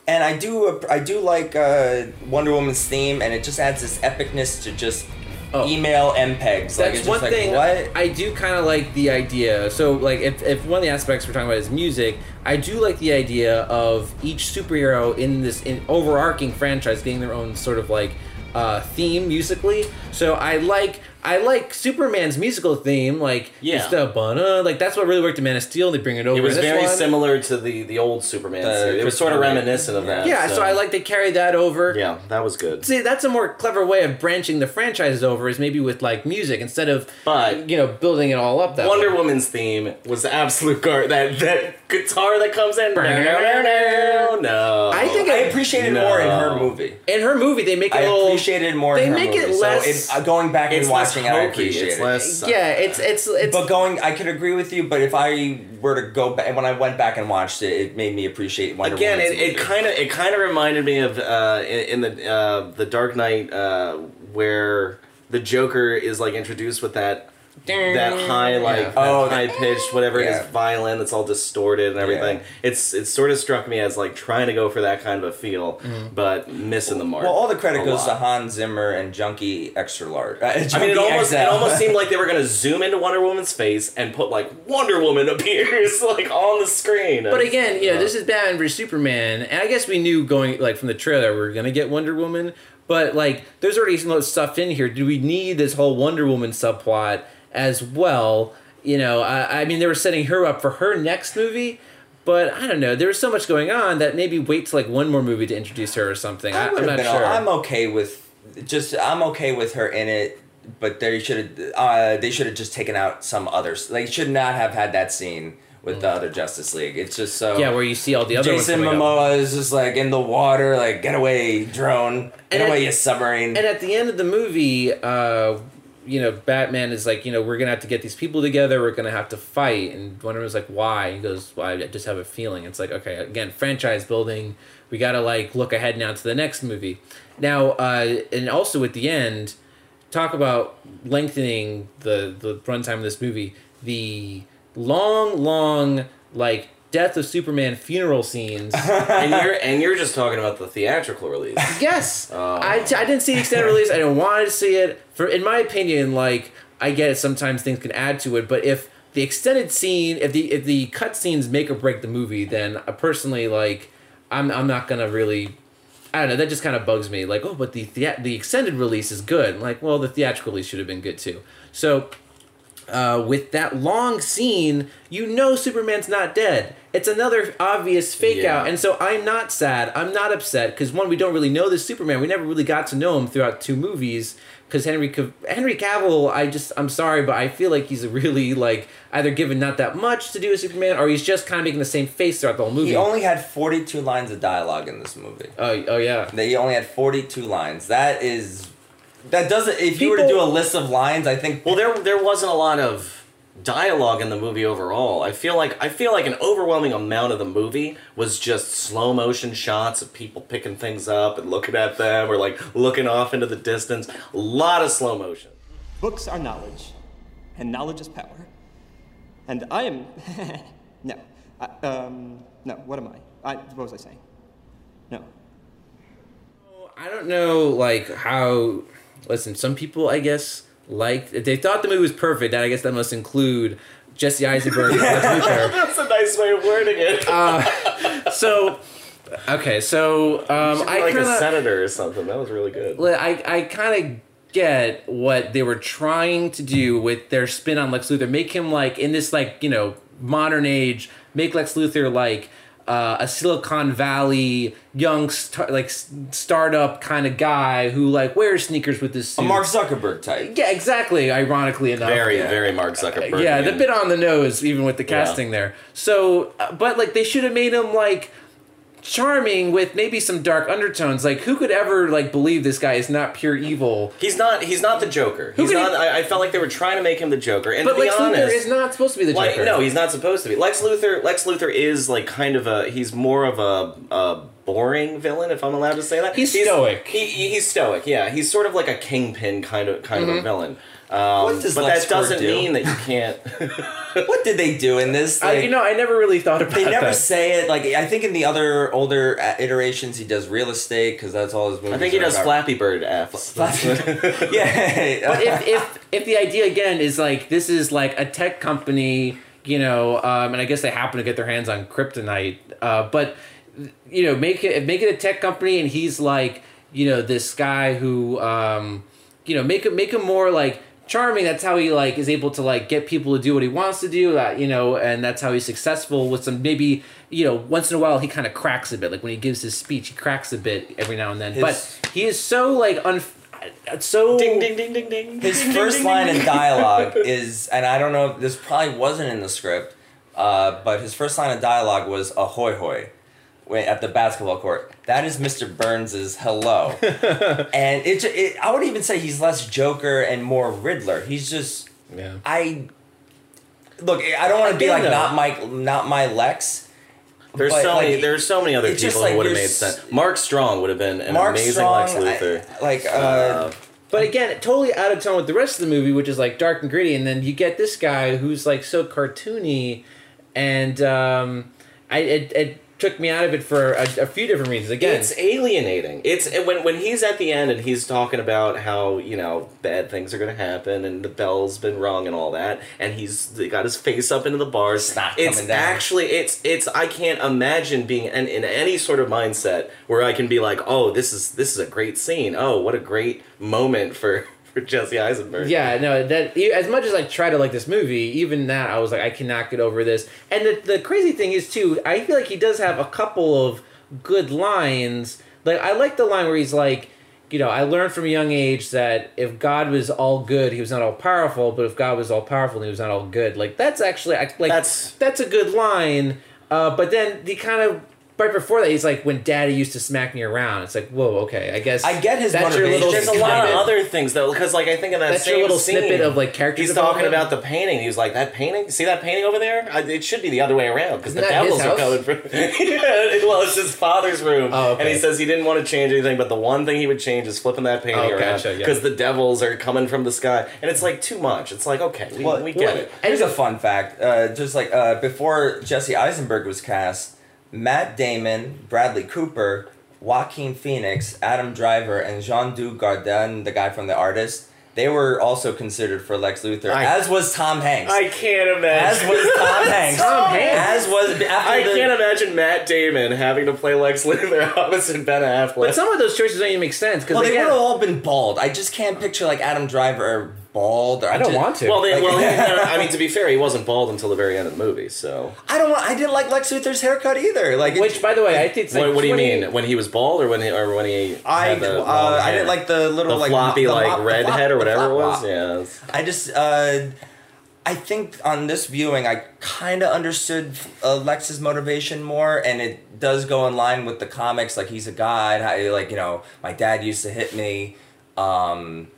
And I do I do like uh, Wonder Woman's theme, and it just adds this epicness to just Oh. email MPEGs. like, That's just one like, thing What? I do kind of like the idea. So, like, if, if one of the aspects we're talking about is music, I do like the idea of each superhero in this in overarching franchise getting their own sort of like uh, theme musically. So I like I like Superman's musical theme, like Yeah. it's the bana, like that's what really worked in Man of Steel. They bring it over. it was this very one. similar to the the old Superman The. It was sort of reminiscent of that. Yeah, so, I like they carry that over. Yeah, that was good. See, that's a more clever way of branching the franchises over is maybe with like music instead of But- you know building it all up that Wonder way. Woman's theme was absolute gar. That that guitar that comes in. No, no, no, no. I think I appreciated No. more in her movie. in her movie they make it I a little appreciated more. they in her movie. They make it less- So it, uh, going back and It's less watching it, I hokey. appreciate It's it. less. yeah it's it's it's But going, I could agree with you. But if I were to go back, when I went back and watched it, it made me appreciate Wonder Again, Woman's it, it kind of it kind of reminded me of uh, in, in the uh, the Dark Knight uh, where the Joker is like introduced with that that high like Yeah. that Oh, high pitched whatever it Yeah. is violin that's all distorted and everything. Yeah. It's it sort of struck me as like trying to go for that kind of a feel, but missing the mark. Well, all the credit a goes to. Hans Zimmer and Junkie Extra Large. Uh, I mean, it almost, XL. it almost seemed like they were gonna zoom into Wonder Woman's face and put like Wonder Woman appears like on the screen. but again you know this is Batman vs Superman and I guess we knew going like from the trailer we are gonna get Wonder Woman but like there's already some stuff in here do we need this whole Wonder Woman subplot as well you know I, I mean they were setting her up for her next movie but I don't know there was so much going on that maybe wait till like one more movie to introduce her or something I, I I'm would not been. sure I'm okay with just. I'm okay with her in it, but they should have. Uh, they should have just taken out some others. They should not have had that scene with the other Justice League. It's just so. yeah where you see all the other Jason ones coming up. Momoa is just like in the water, like get away, drone, get And away, it- you submarine. And at the end of the movie, uh, you know, Batman is like, you know, we're gonna have to get these people together. We're gonna have to fight. And Wonder Woman's like, why? He goes, well, I just have a feeling. It's like, okay, again, franchise building. We gotta like look ahead now to the next movie. Now, uh, and also at the end, talk about lengthening the the runtime of this movie. The long, long like death of Superman funeral scenes. and you're and you're just talking about the theatrical release. Yes, Oh. I, I didn't see the extended release. I didn't want to see it. For in my opinion, like I get it. Sometimes things can add to it, but if the extended scene, if the if the cut scenes make or break the movie, then I personally like I'm I'm not gonna really. I don't know. That just kind of bugs me. Like, oh, but the thea- the extended release is good. Like, well, the theatrical release should have been good too. So, uh, with that long scene, you know Superman's not dead. It's another obvious fake Yeah. out, and so I'm not sad. I'm not upset because one, we don't really know this Superman. We never really got to know him throughout two movies. Because Henry Cav- Henry Cavill, I just I'm sorry, but I feel like he's really like either given not that much to do as Superman, or he's just kind of making the same face throughout the whole movie. he only had 42 lines of dialogue in this movie. oh, oh yeah. He only had 42 lines. That is. That doesn't. If you were to do a list of lines, I think. Well, there there wasn't a lot of dialogue in the movie overall. I feel like I feel like an overwhelming amount of the movie was just slow motion shots of people picking things up and looking at them or like looking off into the distance. A lot of slow motion. Books are knowledge, and knowledge is power. And I am. no. I, um, no, what am I? I? What was I saying? No. I don't know, like how. Listen, some people, I guess, liked. They thought the movie was perfect, and I guess that must include Jesse Eisenberg. and That's a nice way of wording it. So, okay, so um, I like kind a of. senator or something. That was really good. I, I kind of get what they were trying to do with their spin on Lex Luthor. Make him like in this like you know modern age. Make Lex Luthor like uh, a Silicon Valley young star, like s- startup kind of guy who like wears sneakers with his A. Mark Zuckerberg type. yeah, exactly. Ironically enough, Very, yeah. very Mark Zuckerberg. yeah, the bit on the nose, even with the Yeah. casting there. So, uh, but like they should have made him like charming with maybe some dark undertones. Like, who could ever like believe this guy is not pure evil? He's not. He's not the Joker. Who He's not. he- I, I felt like they were trying to make him the Joker. And But to be Lex honest, Luthor is not supposed to be the Like, Joker. no, he's not supposed to be. Lex Luthor. Lex Luthor is like kind of a. He's more of a, a boring villain, if I'm allowed to say that. He's stoic. He, he- he's stoic. Yeah, he's sort of like a kingpin kind of kind Mm-hmm. of a villain. Um, What does but Lex that doesn't do? mean that you can't. What did they do in this? I, you know, I never really thought about they never that. say it. Like I think in the other older uh, iterations, he does real estate because that's all his movies. I think he are does about. Flappy Bird ass. yeah, but if, if if the idea again is like this is like a tech company, you know, um, and I guess they happen to get their hands on kryptonite, uh, but you know, make it make it a tech company, and he's like, you know, this guy who, um, you know, make it make him more like charming. That's how he like is able to like get people to do what he wants to do. That you know, and that's how he's successful with some maybe you know once in a while he kind of cracks a bit. Like when he gives his speech, he cracks a bit every now and then. His- but he is so like un. So ding ding ding ding ding. His Ding, first ding, line ding, in dialogue is, and I don't know, this probably wasn't in the script, uh, but his first line of dialogue was "ahoy hoy," at the basketball court. That is Mr. Burns's "hello," and it, it. I would even say he's less Joker and more Riddler. He's just, yeah. I. Look, I don't want to be like though- not my not my Lex. There's But, so like, many. There's so many other people like who would have made sense. Mark Strong would have been an Mark amazing Strong, Lex Luthor. I- like uh, Uh, But again, totally out of tone with the rest of the movie, which is like dark and gritty, and then you get this guy who's like so cartoony, and um, I it, it took me out of it for a, a few different reasons. Again, It's alienating. It's when when he's at the end and he's talking about how you know bad things are going to happen and the bell's been rung and all that, and he's got his face up into the bars. Snot it's coming down. actually it's it's I can't imagine being in, in any sort of mindset where I can be like, oh, this is this is a great scene. Oh, what a great moment for for Jesse Eisenberg. Yeah, no, that as much as I try to like this movie, even that I was like, I cannot get over this. And the the crazy thing is too, I feel like he does have a couple of good lines. Like I like the line where he's like, you know, I learned from a young age that if God was all good, he was not all powerful. But if God was all powerful, he was not all good. Like that's actually I- like That's- that's a good line. Uh, but then he kind of. Right before that, he's like, "When Daddy used to smack me around." It's like, whoa, okay, I guess I get his that's your motivation. little There's a lot snippet. of other things though, because like I think in that That's same your little scene, snippet of, like, character He's talking development. about the painting. He was like, "That painting, see that painting over there? I, it should be the other way around because the Isn't that his devils are house? coming from." yeah, well, it's his father's room, Oh, okay. and he says he didn't want to change anything, but the one thing he would change is flipping that painting Oh, around gotcha, yeah. because the devils are coming from the sky, and it's like too much. It's like okay, we, Well, we get well, it. Here's a fun fact. Uh, just like uh, before Jesse Eisenberg was cast, Matt Damon, Bradley Cooper, Joaquin Phoenix, Adam Driver, and Jean Dujardin, the guy from The Artist, they were also considered for Lex Luthor, I- as was Tom Hanks. I can't imagine. as was Tom Hanks. Tom Hanks? As was after I the- can't imagine Matt Damon having to play Lex Luthor opposite Ben Affleck. But some of those choices don't even make sense because Well, they again, would have all been bald. I just can't picture like Adam Driver bald. Or I don't just- want to. well, they, Like- well, he- I mean, to be fair, he wasn't bald until the very end of the movie. So, I don't. want- I didn't like Lex Luthor's haircut either. Like, it- Which, by the way, I think it's like what, what do you 20 mean? When he was bald, or when he, or when he? I had the uh, I hair? didn't like the little the like floppy the like mop- the red flop- head or whatever it was. mop. Yeah, I just uh, I think on this viewing I kind of understood uh, Lex's motivation more, and it does go in line with the comics. Like he's a god. How, like you know, my dad used to hit me. Um,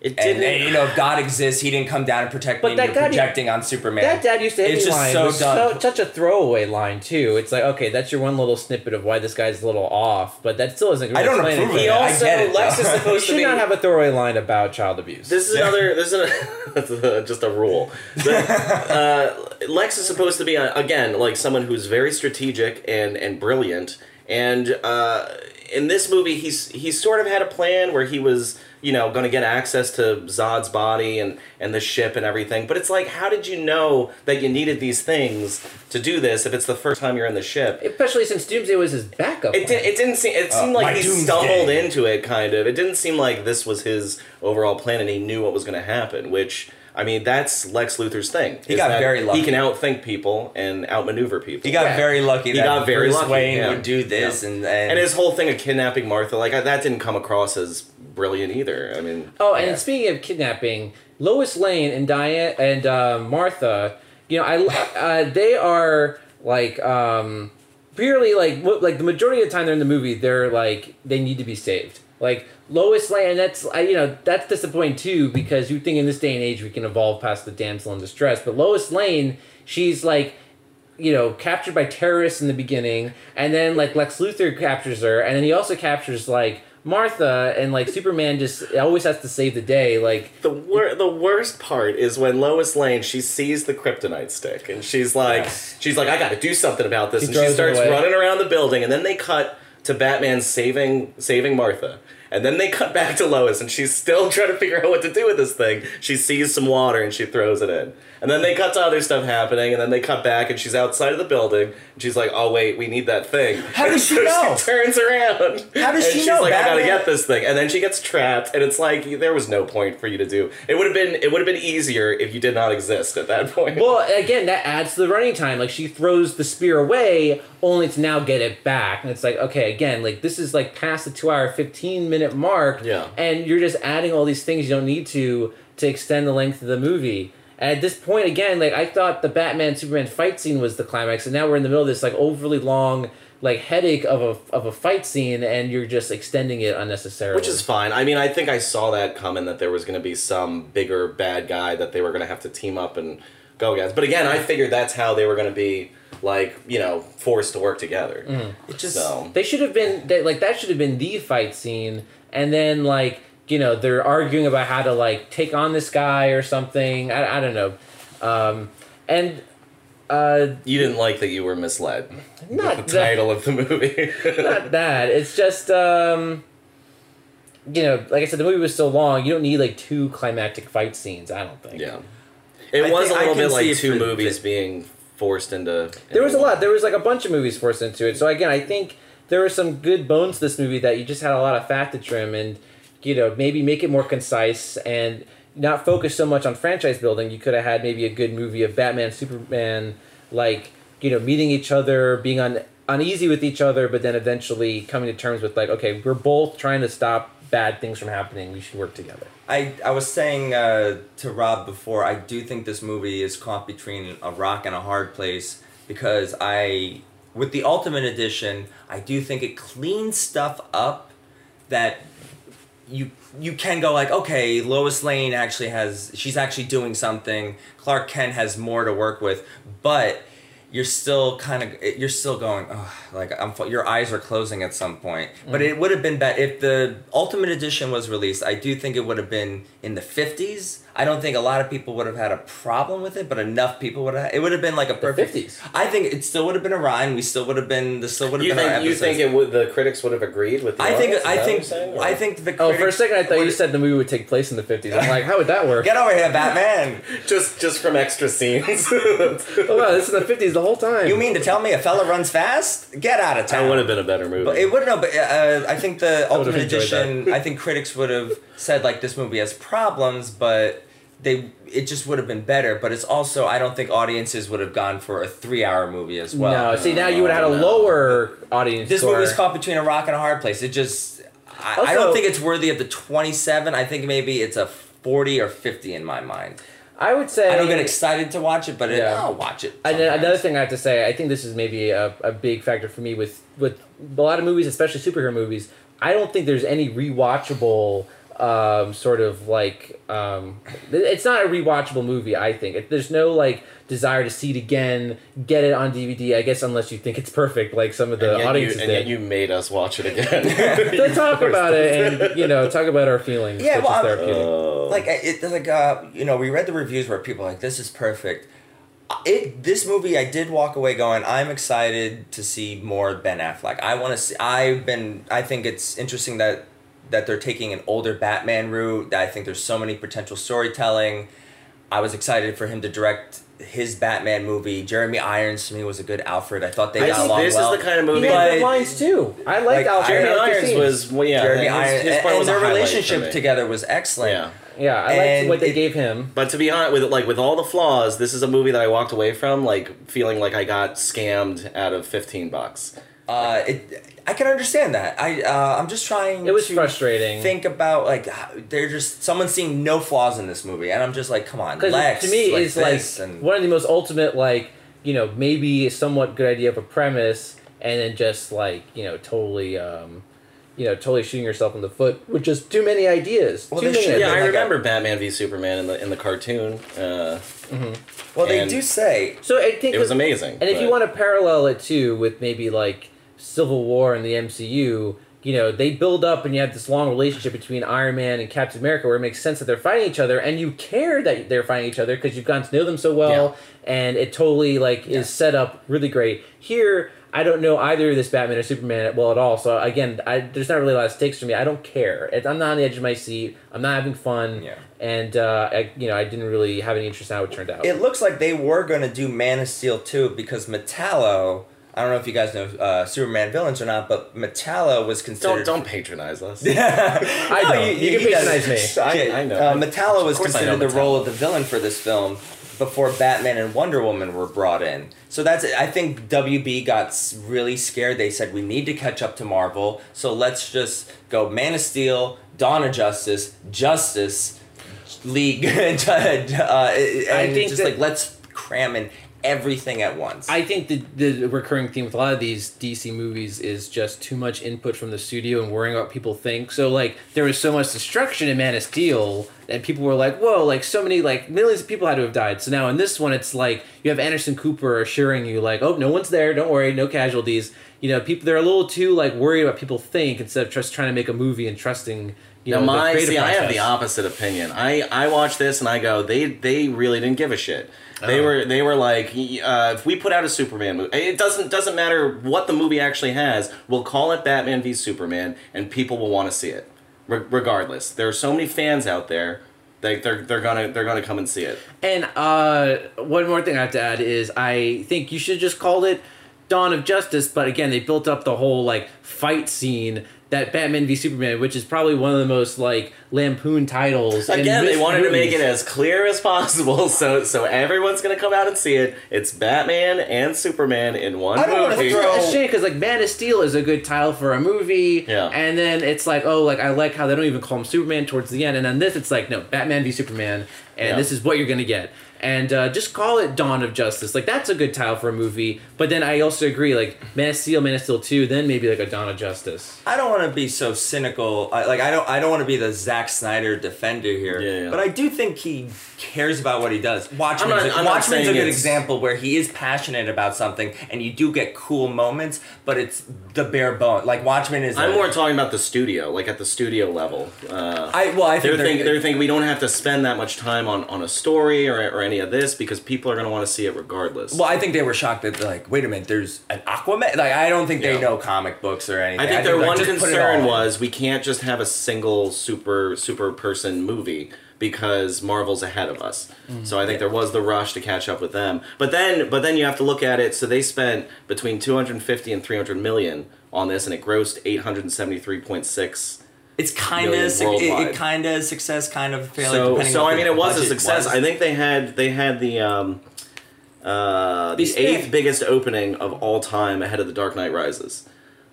It didn't. and, you know, if God exists, he didn't come down and protect But me. and that you're God- projecting on Superman. That dad used to hit It's me just line so was dumb. so, such a throwaway line too. It's like okay, that's your one little snippet of why this guy's a little off, but that still isn't. I don't approve of he it. I also get it, Lex is. You supposed to should be. not have a throwaway line about child abuse. This is another. This is a, just a rule. But, uh, Lex is supposed to be uh, again like someone who's very strategic and and brilliant. And uh, in this movie, he's he sort of had a plan where he was you know going to get access to Zod's body and and the ship and everything. But it's like, how did you know that you needed these things to do this if it's the first time you're in the ship? especially since Doomsday was his backup. It, plan. did, it didn't seem. It seemed uh, my like he doomsday. stumbled into it, kind of. It didn't seem like this was his overall plan, and he knew what was going to happen. Which I mean, that's Lex Luthor's thing. He got very lucky. He can outthink people and outmaneuver people. He got Yeah. very lucky He that got very Bruce lucky, Wayne yeah. would do this, Yeah. and, and and his whole thing of kidnapping Martha, like I, that, didn't come across as brilliant either. I mean, Oh, and Yeah. speaking of kidnapping, Lois Lane and Diane and uh, Martha, you know, I uh, they are like um, purely like what like the majority of the time they're in the movie, they're like they need to be saved. Like Lois Lane, that's you know that's disappointing too because you think in this day and age we can evolve past the damsel in distress, but Lois Lane, she's like you know, captured by terrorists in the beginning, and then like Lex Luthor captures her, and then he also captures like Martha, and like Superman just always has to save the day. Like, the wor- the worst part is when Lois Lane she sees the kryptonite stick and she's like she's like I got to do something about this She and she starts running around the building and then they cut to Batman saving saving Martha and then they cut back to Lois and she's still trying to figure out what to do with this thing. She sees some water and she throws it in. And then they cut to other stuff happening and then they cut back and she's outside of the building and she's like, "Oh wait, we need that thing." How and does she so know? She turns around. How does and she she's know? like, "I got to get this thing." And then she gets trapped and it's like there was no point for you to do. It would have been it would have been easier if you did not exist at that point. well, again, that adds to the running time. Like, she throws the spear away, only to now get it back, and it's like, okay, again, like this is like past the two-hour, fifteen-minute mark, Yeah. and you're just adding all these things you don't need to to extend the length of the movie. And at this point, again, like I thought the Batman Superman fight scene was the climax, and now we're in the middle of this like overly long like headache of a of a fight scene, and you're just extending it unnecessarily. Which is fine. I mean, I think I saw that coming that there was going to be some bigger bad guy that they were going to have to team up and go against. But again, I figured that's how they were going to be like, you know, forced to work together. Mm. it just So, They should have been they, like that should have been the fight scene, and then like you know they're arguing about how to like take on this guy or something. I, I don't know, um, and uh, you didn't like that you were misled Not with the that- title of the movie. not that. It's just um, you know, like I said, the movie was so long. You don't need like two climactic fight scenes. I don't think. yeah. It I was think a I little bit like two for- movies being forced into. There was a lot. There was like a bunch of movies forced into it. So again, I think there were some good bones to this movie that you just had a lot of fat to trim, and you know maybe make it more concise and not focus so much on franchise building. You could have had maybe a good movie of Batman, Superman, like you know meeting each other, being on uneasy with each other, but then eventually coming to terms with like, okay, we're both trying to stop bad things from happening. We should work together. I, I was saying uh, to Rob before, I do think this movie is caught between a rock and a hard place because I, with the Ultimate Edition, I do think it cleans stuff up that you you can go like, okay, Lois Lane actually has, she's actually doing something. Clark Kent has more to work with, but you're still kind of you're still going oh, like I'm your eyes are closing at some point. But mm-hmm. it would have been better if the Ultimate Edition was released. I do think it would have been in the 50s. I don't think a lot of people would have had a problem with it, but enough people would have. It would have been like a perfect. 50s. I think it still would have been a rhyme. We still would have been. This still would have You been. think you think it would the critics would have agreed with? The I think I think saying, I think the. Oh, for a second, I thought you said the movie would take place in the fifties. I'm like, how would that work? Get over here, Batman! just just from extra scenes. Oh wow, this is the fifties the whole time. you mean to tell me a fella runs fast? Get out of town. that would have been a better movie. But it would no, but uh, I think the Ultimate Edition. I think critics would have said like this movie has problems, but they it just would have been better. But it's also I don't think audiences would have gone for a three hour movie as well. no, see now you would have had a lower audience. This score. movie's caught between a rock and a hard place. It just I, I don't think it's worthy of the twenty seven. I think maybe it's a forty or fifty in my mind. I would say I don't get excited to watch it, but it, Yeah. I'll watch it. And then another thing I have to say, I think this is maybe a, a big factor for me with with a lot of movies, especially superhero movies. I don't think there's any rewatchable um, sort of like um, it's not a rewatchable movie. I think it, there's no like desire to see it again, get it on DVD. I guess unless you think it's perfect, like some of the and yet, you, audiences and yet you made us watch it again. to talk about it and you know talk about our feelings. Yeah, which well, is I'm- therapeutic. like I- it like uh you know we read the reviews where people are like this is perfect it this movie i did walk away going i'm excited to see more ben affleck i want to see i've been i think it's interesting that that they're taking an older batman route That i think there's so many potential storytelling i was excited for him to direct his batman movie jeremy irons to me was a good alfred i thought they I got think along this well This is the kind of he movie. had But- good lines too. I liked Like, Alfred. Jeremy I Irons scenes. was well, yeah. jeremy his, irons his part and, was and a their for relationship me. together was excellent Yeah. Yeah, I liked what they it- gave him. But to be honest, with like with all the flaws, this is a movie that I walked away from like feeling like I got scammed out of fifteen bucks. Uh, it, I can understand that. I uh, I'm just trying. It was to frustrating. Think about like how- they're just someone seeing no flaws in this movie, and I'm just like, come on, Lex. to me, like it's like and one of the most ultimate, like you know, maybe a somewhat good idea of a premise, and then just like you know, totally, um, you know, totally shooting yourself in the foot with just too many ideas. Well, too many should- ideas. Yeah, I like remember Batman v Superman in the in the cartoon. Uh, well, they do say So I think it was amazing. And if you want to parallel it too with maybe like Civil War and the MCU, you know, they build up and you have this long relationship between Iron Man and Captain America where it makes sense that they're fighting each other and you care that they're fighting each other because you've gotten to know them so well and it totally like Yeah. is set up really great. Here, I don't know either of this Batman or Superman well at all. So again, I, there's not really a lot of stakes for me. I don't care. I'm not on the edge of my seat. I'm not having fun. Yeah. And uh, I, you know, I didn't really have any interest in how it turned out. it looks like they were gonna do Man of Steel two because Metallo. I don't know if you guys know uh, Superman villains or not, but Metallo was considered. don't don't patronize us. I No, don't. You, can patronize me. I- I know. Uh, Metallo was I considered know the role of the villain for this film before Batman and Wonder Woman were brought in. So that's it. I think WB got really scared. They said we need to catch up to Marvel, so let's just go Man of Steel, Dawn of Justice, Justice League, and, uh, and think just that- like let's cram in everything at once. I think the the recurring theme with a lot of these DC movies is just too much input from the studio and worrying about what people think. So like there was so much destruction in Man of Steel and people were like, "Whoa!" Like so many like millions of people had to have died. So now in this one, it's like you have Anderson Cooper assuring you like, "Oh, no one's there. Don't worry, no casualties." You know, people they're a little too like worried about people think instead of just trying to make a movie and trusting. You Now know, the my creative see, I have the opposite opinion. I I watch this and I go, they they really didn't give a shit. They Oh. were they were like, uh, if we put out a Superman movie, it doesn't doesn't matter what the movie actually has. We'll call it Batman v Superman, and people will want to see it, Re- regardless. There are so many fans out there. They, they're, they're gonna they're gonna come and see it. And uh, one more thing I have to add is I think you should just call it Dawn of Justice. But again, they built up the whole like fight scene that Batman v Superman, which is probably one of the most like lampoon titles. Again, they wanted to make it as clear as possible, so so everyone's gonna come out and see it. It's Batman and Superman in one I don't wanna movie. throw- It's a shame because like Man of Steel is a good title for a movie, Yeah. and then it's like oh like I like how they don't even call him Superman towards the end, and then this it's like no Batman v Superman, and Yeah. this is what you're gonna get, and uh, just call it Dawn of Justice, like that's a good title for a movie. But then I also agree like Man of Steel, Man of Steel two, then maybe like a Dawn of Justice. I don't want to be so cynical. I, like I don't. I don't want to be the Zack Snyder defender here. Yeah, yeah. But I do think he cares about what he does. Watchmen's, I'm not- I'm Watchmen's a good it's- example where he is passionate about something, and you do get cool moments, but it's the bare bone. Like Watchmen is. I'm a- more talking about the studio, like at the studio level. Uh, I well, I think they're, they're, think, they're thinking we don't have to spend that much time on, on a story or, or any of this because people are going to want to see it regardless. Well, I think they were shocked that like, wait a minute, there's an Aquaman. Like, I don't think they Yeah. know comic books or anything. I think their like, one just concern was we can't just have a single super super person movie because Marvel's ahead of us. Mm-hmm. So I think there was the rush to catch up with them. But then but then you have to look at it so they spent between 250 and 300 million on this and it grossed 873.6 it's kind of it, it kind of success, kind of failure. so so I mean it was a success. was. I think they had they had the um uh, the eighth biggest opening of all time ahead of The Dark Knight Rises.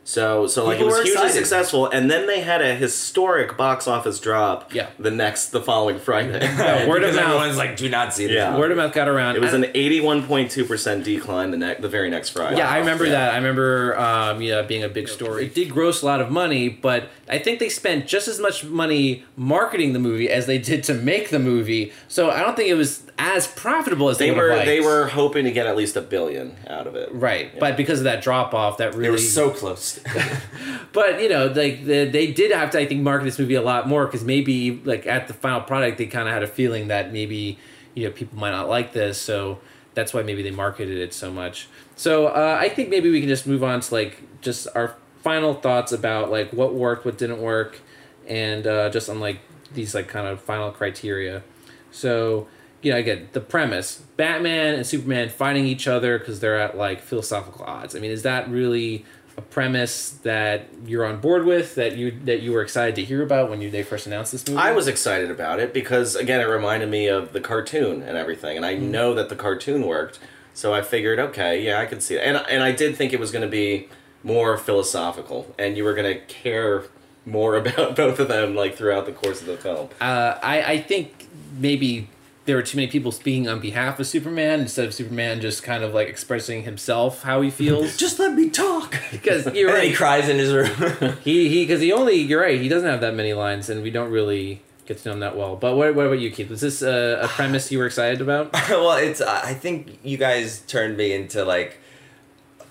So, so like People it was were hugely excited. successful, and then they had a historic box office drop. Yeah. The next, the following Friday. word of Because mouth. everyone's like, do not see this. Yeah. Word of mouth got around. It was And- an eighty-one point two percent decline the next, the very next Friday. Yeah, I remember Yeah. that. I remember, um, yeah, being a big story. It did gross a lot of money, but I think they spent just as much money marketing the movie as they did to make the movie. So I don't think it was as profitable as they, They were they were hoping to get at least a billion out of it. right, but because of that drop off, that really They were so close. But you know, like the, they did have to, I think, market this movie a lot more because maybe like at the final product, they kind of had a feeling that maybe you know people might not like this, so that's why maybe they marketed it so much. So uh, I think maybe we can just move on to like just our final thoughts about like what worked, what didn't work, and uh, just on like these like kind of final criteria. So you know, again, the premise: Batman and Superman fighting each other because they're at like philosophical odds. I mean, is that really a premise that you're on board with? That you that you were excited to hear about when you they first announced this movie? I was excited about it because again, it reminded me of the cartoon and everything, and I Mm-hmm. know that the cartoon worked, so I figured, okay, yeah, I can see it, and and I did think it was going to be more philosophical, and you were going to care more about both of them like throughout the course of the film. Uh, I I think maybe there were too many people speaking on behalf of Superman instead of Superman just kind of like expressing himself how he feels. Just let me talk. Because you're And he cries in his room. He he because he only you're right. He doesn't have that many lines, and we don't really get to know him that well. But what what about you, Keith? Was this a, a premise you were excited about? well, it's. I think you guys turned me into like.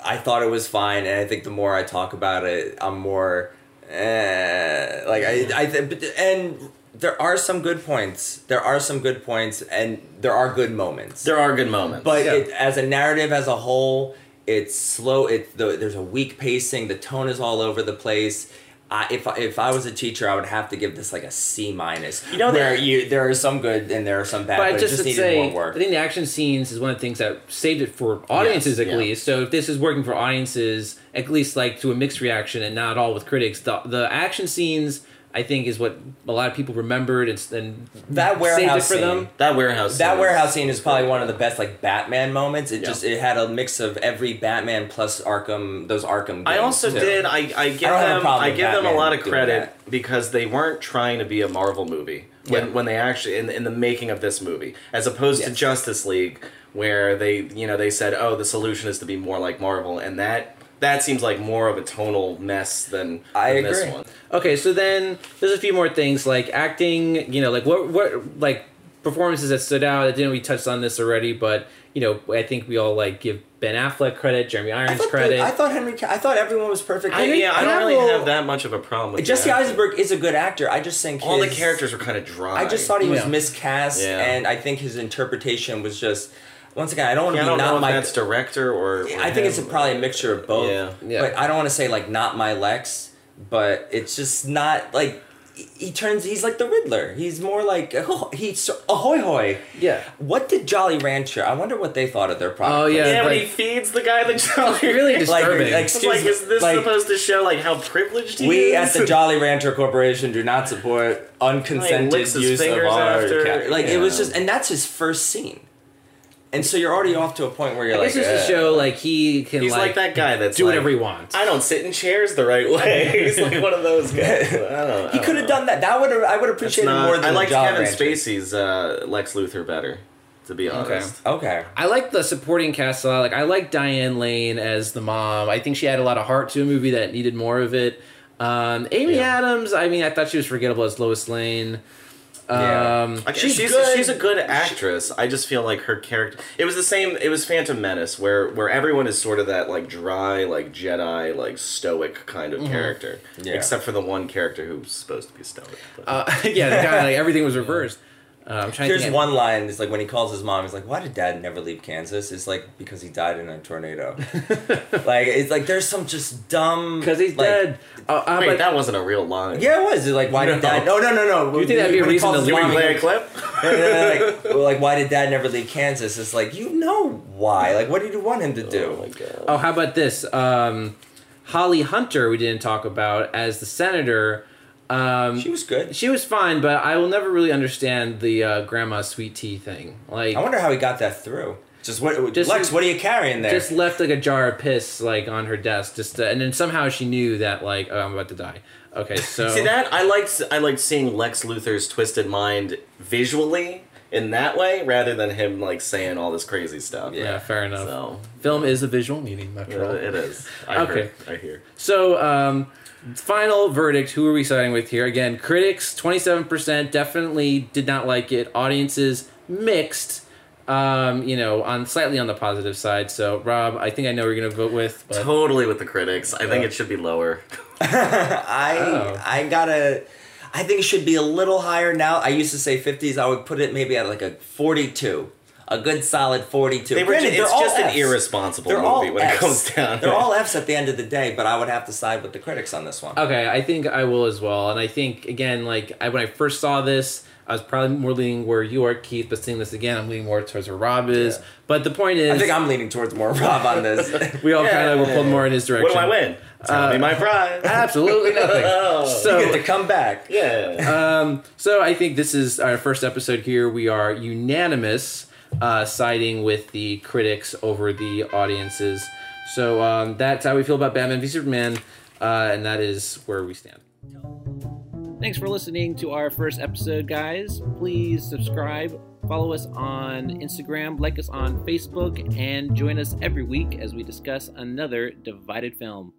I thought it was fine, and I think the more I talk about it, I'm more. Eh, like I, I, th- and there are some good points. There are some good points, and there are good moments. There are good moments, But Yeah. it, as a narrative as a whole, it's slow. It the, there's a weak pacing. The tone is all over the place. I, if I, if I was a teacher, I would have to give this like a C minus. You know, where there- you there are some good and there are some bad, but, But it just, just needed say, more work. I think the action scenes is one of the things that saved it for audiences Yes, at yeah. least. So if this is working for audiences, at least like to a mixed reaction and not all with critics, the, the action scenes I think is what a lot of people remembered and, and That saved it warehouse for them. scene. that warehouse, that scene warehouse is- scene is probably one of the best like Batman moments. It Yeah. just it had a mix of every Batman plus Arkham those Arkham. Games I also too. did. I, I give don't have a them. I with give them a lot of credit because they weren't trying to be a Marvel movie when Yeah. when they actually in in the making of this movie, as opposed to Justice League, where they you know they said, oh, the solution is to be more like Marvel, and that that seems like more of a tonal mess than, I than this one. Okay, so then there's a few more things like acting. You know, like what what like performances that stood out. I didn't we touched on this already, but you know, I think we all like give Ben Affleck credit, Jeremy Irons thought, credit. I thought Henry. I thought everyone was perfect. I, Henry yeah, I don't really have that much of a problem with Jesse the. Eisenberg is a good actor. I just think All the characters were kind of dry. I just thought he was Yeah. miscast, Yeah. and I think his interpretation was just. Once again, I don't want to Yeah, I be don't know not if my. that's director or. or I think it's him. probably a mixture of both. Yeah. Yeah. But I don't want to say like not my Lex, but it's just not like he- he turns. He's like the Riddler. He's more like oh, he's ahoy hoy. yeah. What did Jolly Rancher? I wonder what they thought of their product. Oh, yeah. Yeah, when he feeds the guy the jolly. Really Like, disturbing. like, It's excuse like, me, is this like, supposed to show like how privileged he We is? We at the Jolly Rancher Corporation do not support unconsented licks use of fingers our after, cat. Like it was just, and that's his first scene. And so you're already off to a point where you're I like, guess just to "Uh." show like he can He's like, like, that guy that's do like, whatever he wants. I don't sit in chairs the right way. He's like one of those guys. I don't, He could have done that. That would have. I would appreciate it not, more than I the liked Kevin Rancher. Spacey's uh, Lex Luthor better, to be honest. Okay. I like the supporting cast a lot. Like I like Diane Lane as the mom. I think she had a lot of heart to a movie that needed more of it. Um, Amy Yeah. Adams. I mean, I thought she was forgettable as Lois Lane. Yeah. Um, I She's she's good. she's a good actress. I just feel like her character. It was the same. It was Phantom Menace, where where everyone is sort of that like dry, like Jedi, like stoic kind of character, Yeah. except for the one character who's supposed to be stoic. But. uh, yeah, the guy like everything was reversed. Uh, I'm trying Here's think. one line. It's like when he calls his mom. He's like, "Why did Dad never leave Kansas?" It's like because he died in a tornado. like it's like there's some just dumb because he's like- dead. Uh, uh, Wait, but that wasn't a real line. Yeah, it was. It's like why did Dad? No, no, no, no. You think that'd be a When he reason to his Can play a he's clip? like, like, why did Dad never leave Kansas? It's like you know why. Like, what did you want him to do? Oh my god. oh, how about this? Um, Holly Hunter, we didn't talk about as the senator. Um, she was good. She was fine, but I will never really understand the uh, grandma sweet tea thing. Like, I wonder how he got that through. Just what? Just- Lex, what are you carrying there? just left like a jar of piss like on her desk, just to, and then somehow she knew that like oh, I'm about to die. Okay, so See that I liked I liked seeing Lex Luthor's twisted mind visually in that way rather than him like saying all this crazy stuff. yeah, fair enough. So Film is a visual medium after uh, all. it is. I Okay. heard, I hear. So, um, final verdict. Who are we siding with here? Again, critics twenty seven percent definitely did not like it. Audiences mixed. Um, you know, on slightly on the positive side. So, Rob, I think I know who you're gonna vote with. But Totally with the critics. I think it should be lower. I Oh. I gotta. I think it should be a little higher now. I used to say 50s. I would put it maybe at like a 42. A good solid 42. They were, Granted, it's all just an irresponsible They're movie when Fs. it comes down. They're all Fs at the end of the day, but I would have to side with the critics on this one. Okay, I think I will as well. And I think again, like I, when I first saw this, I was probably more leaning where you are, Keith. But seeing this again, I'm leaning more towards where Rob is. Yeah. But the point is, I think I'm leaning towards more Rob on this. we all kind of were pulled more in his direction. What do I win? Tell me my prize. Absolutely nothing. Oh, So you get to come back. yeah. Um, so I think this is our first episode here. We are unanimous, uh, siding with the critics over the audiences. So um, that's how we feel about Batman v Superman, uh, and that is where we stand. Thanks for listening to our first episode, guys. Please subscribe, follow us on Instagram, like us on Facebook, and join us every week as we discuss another divided film.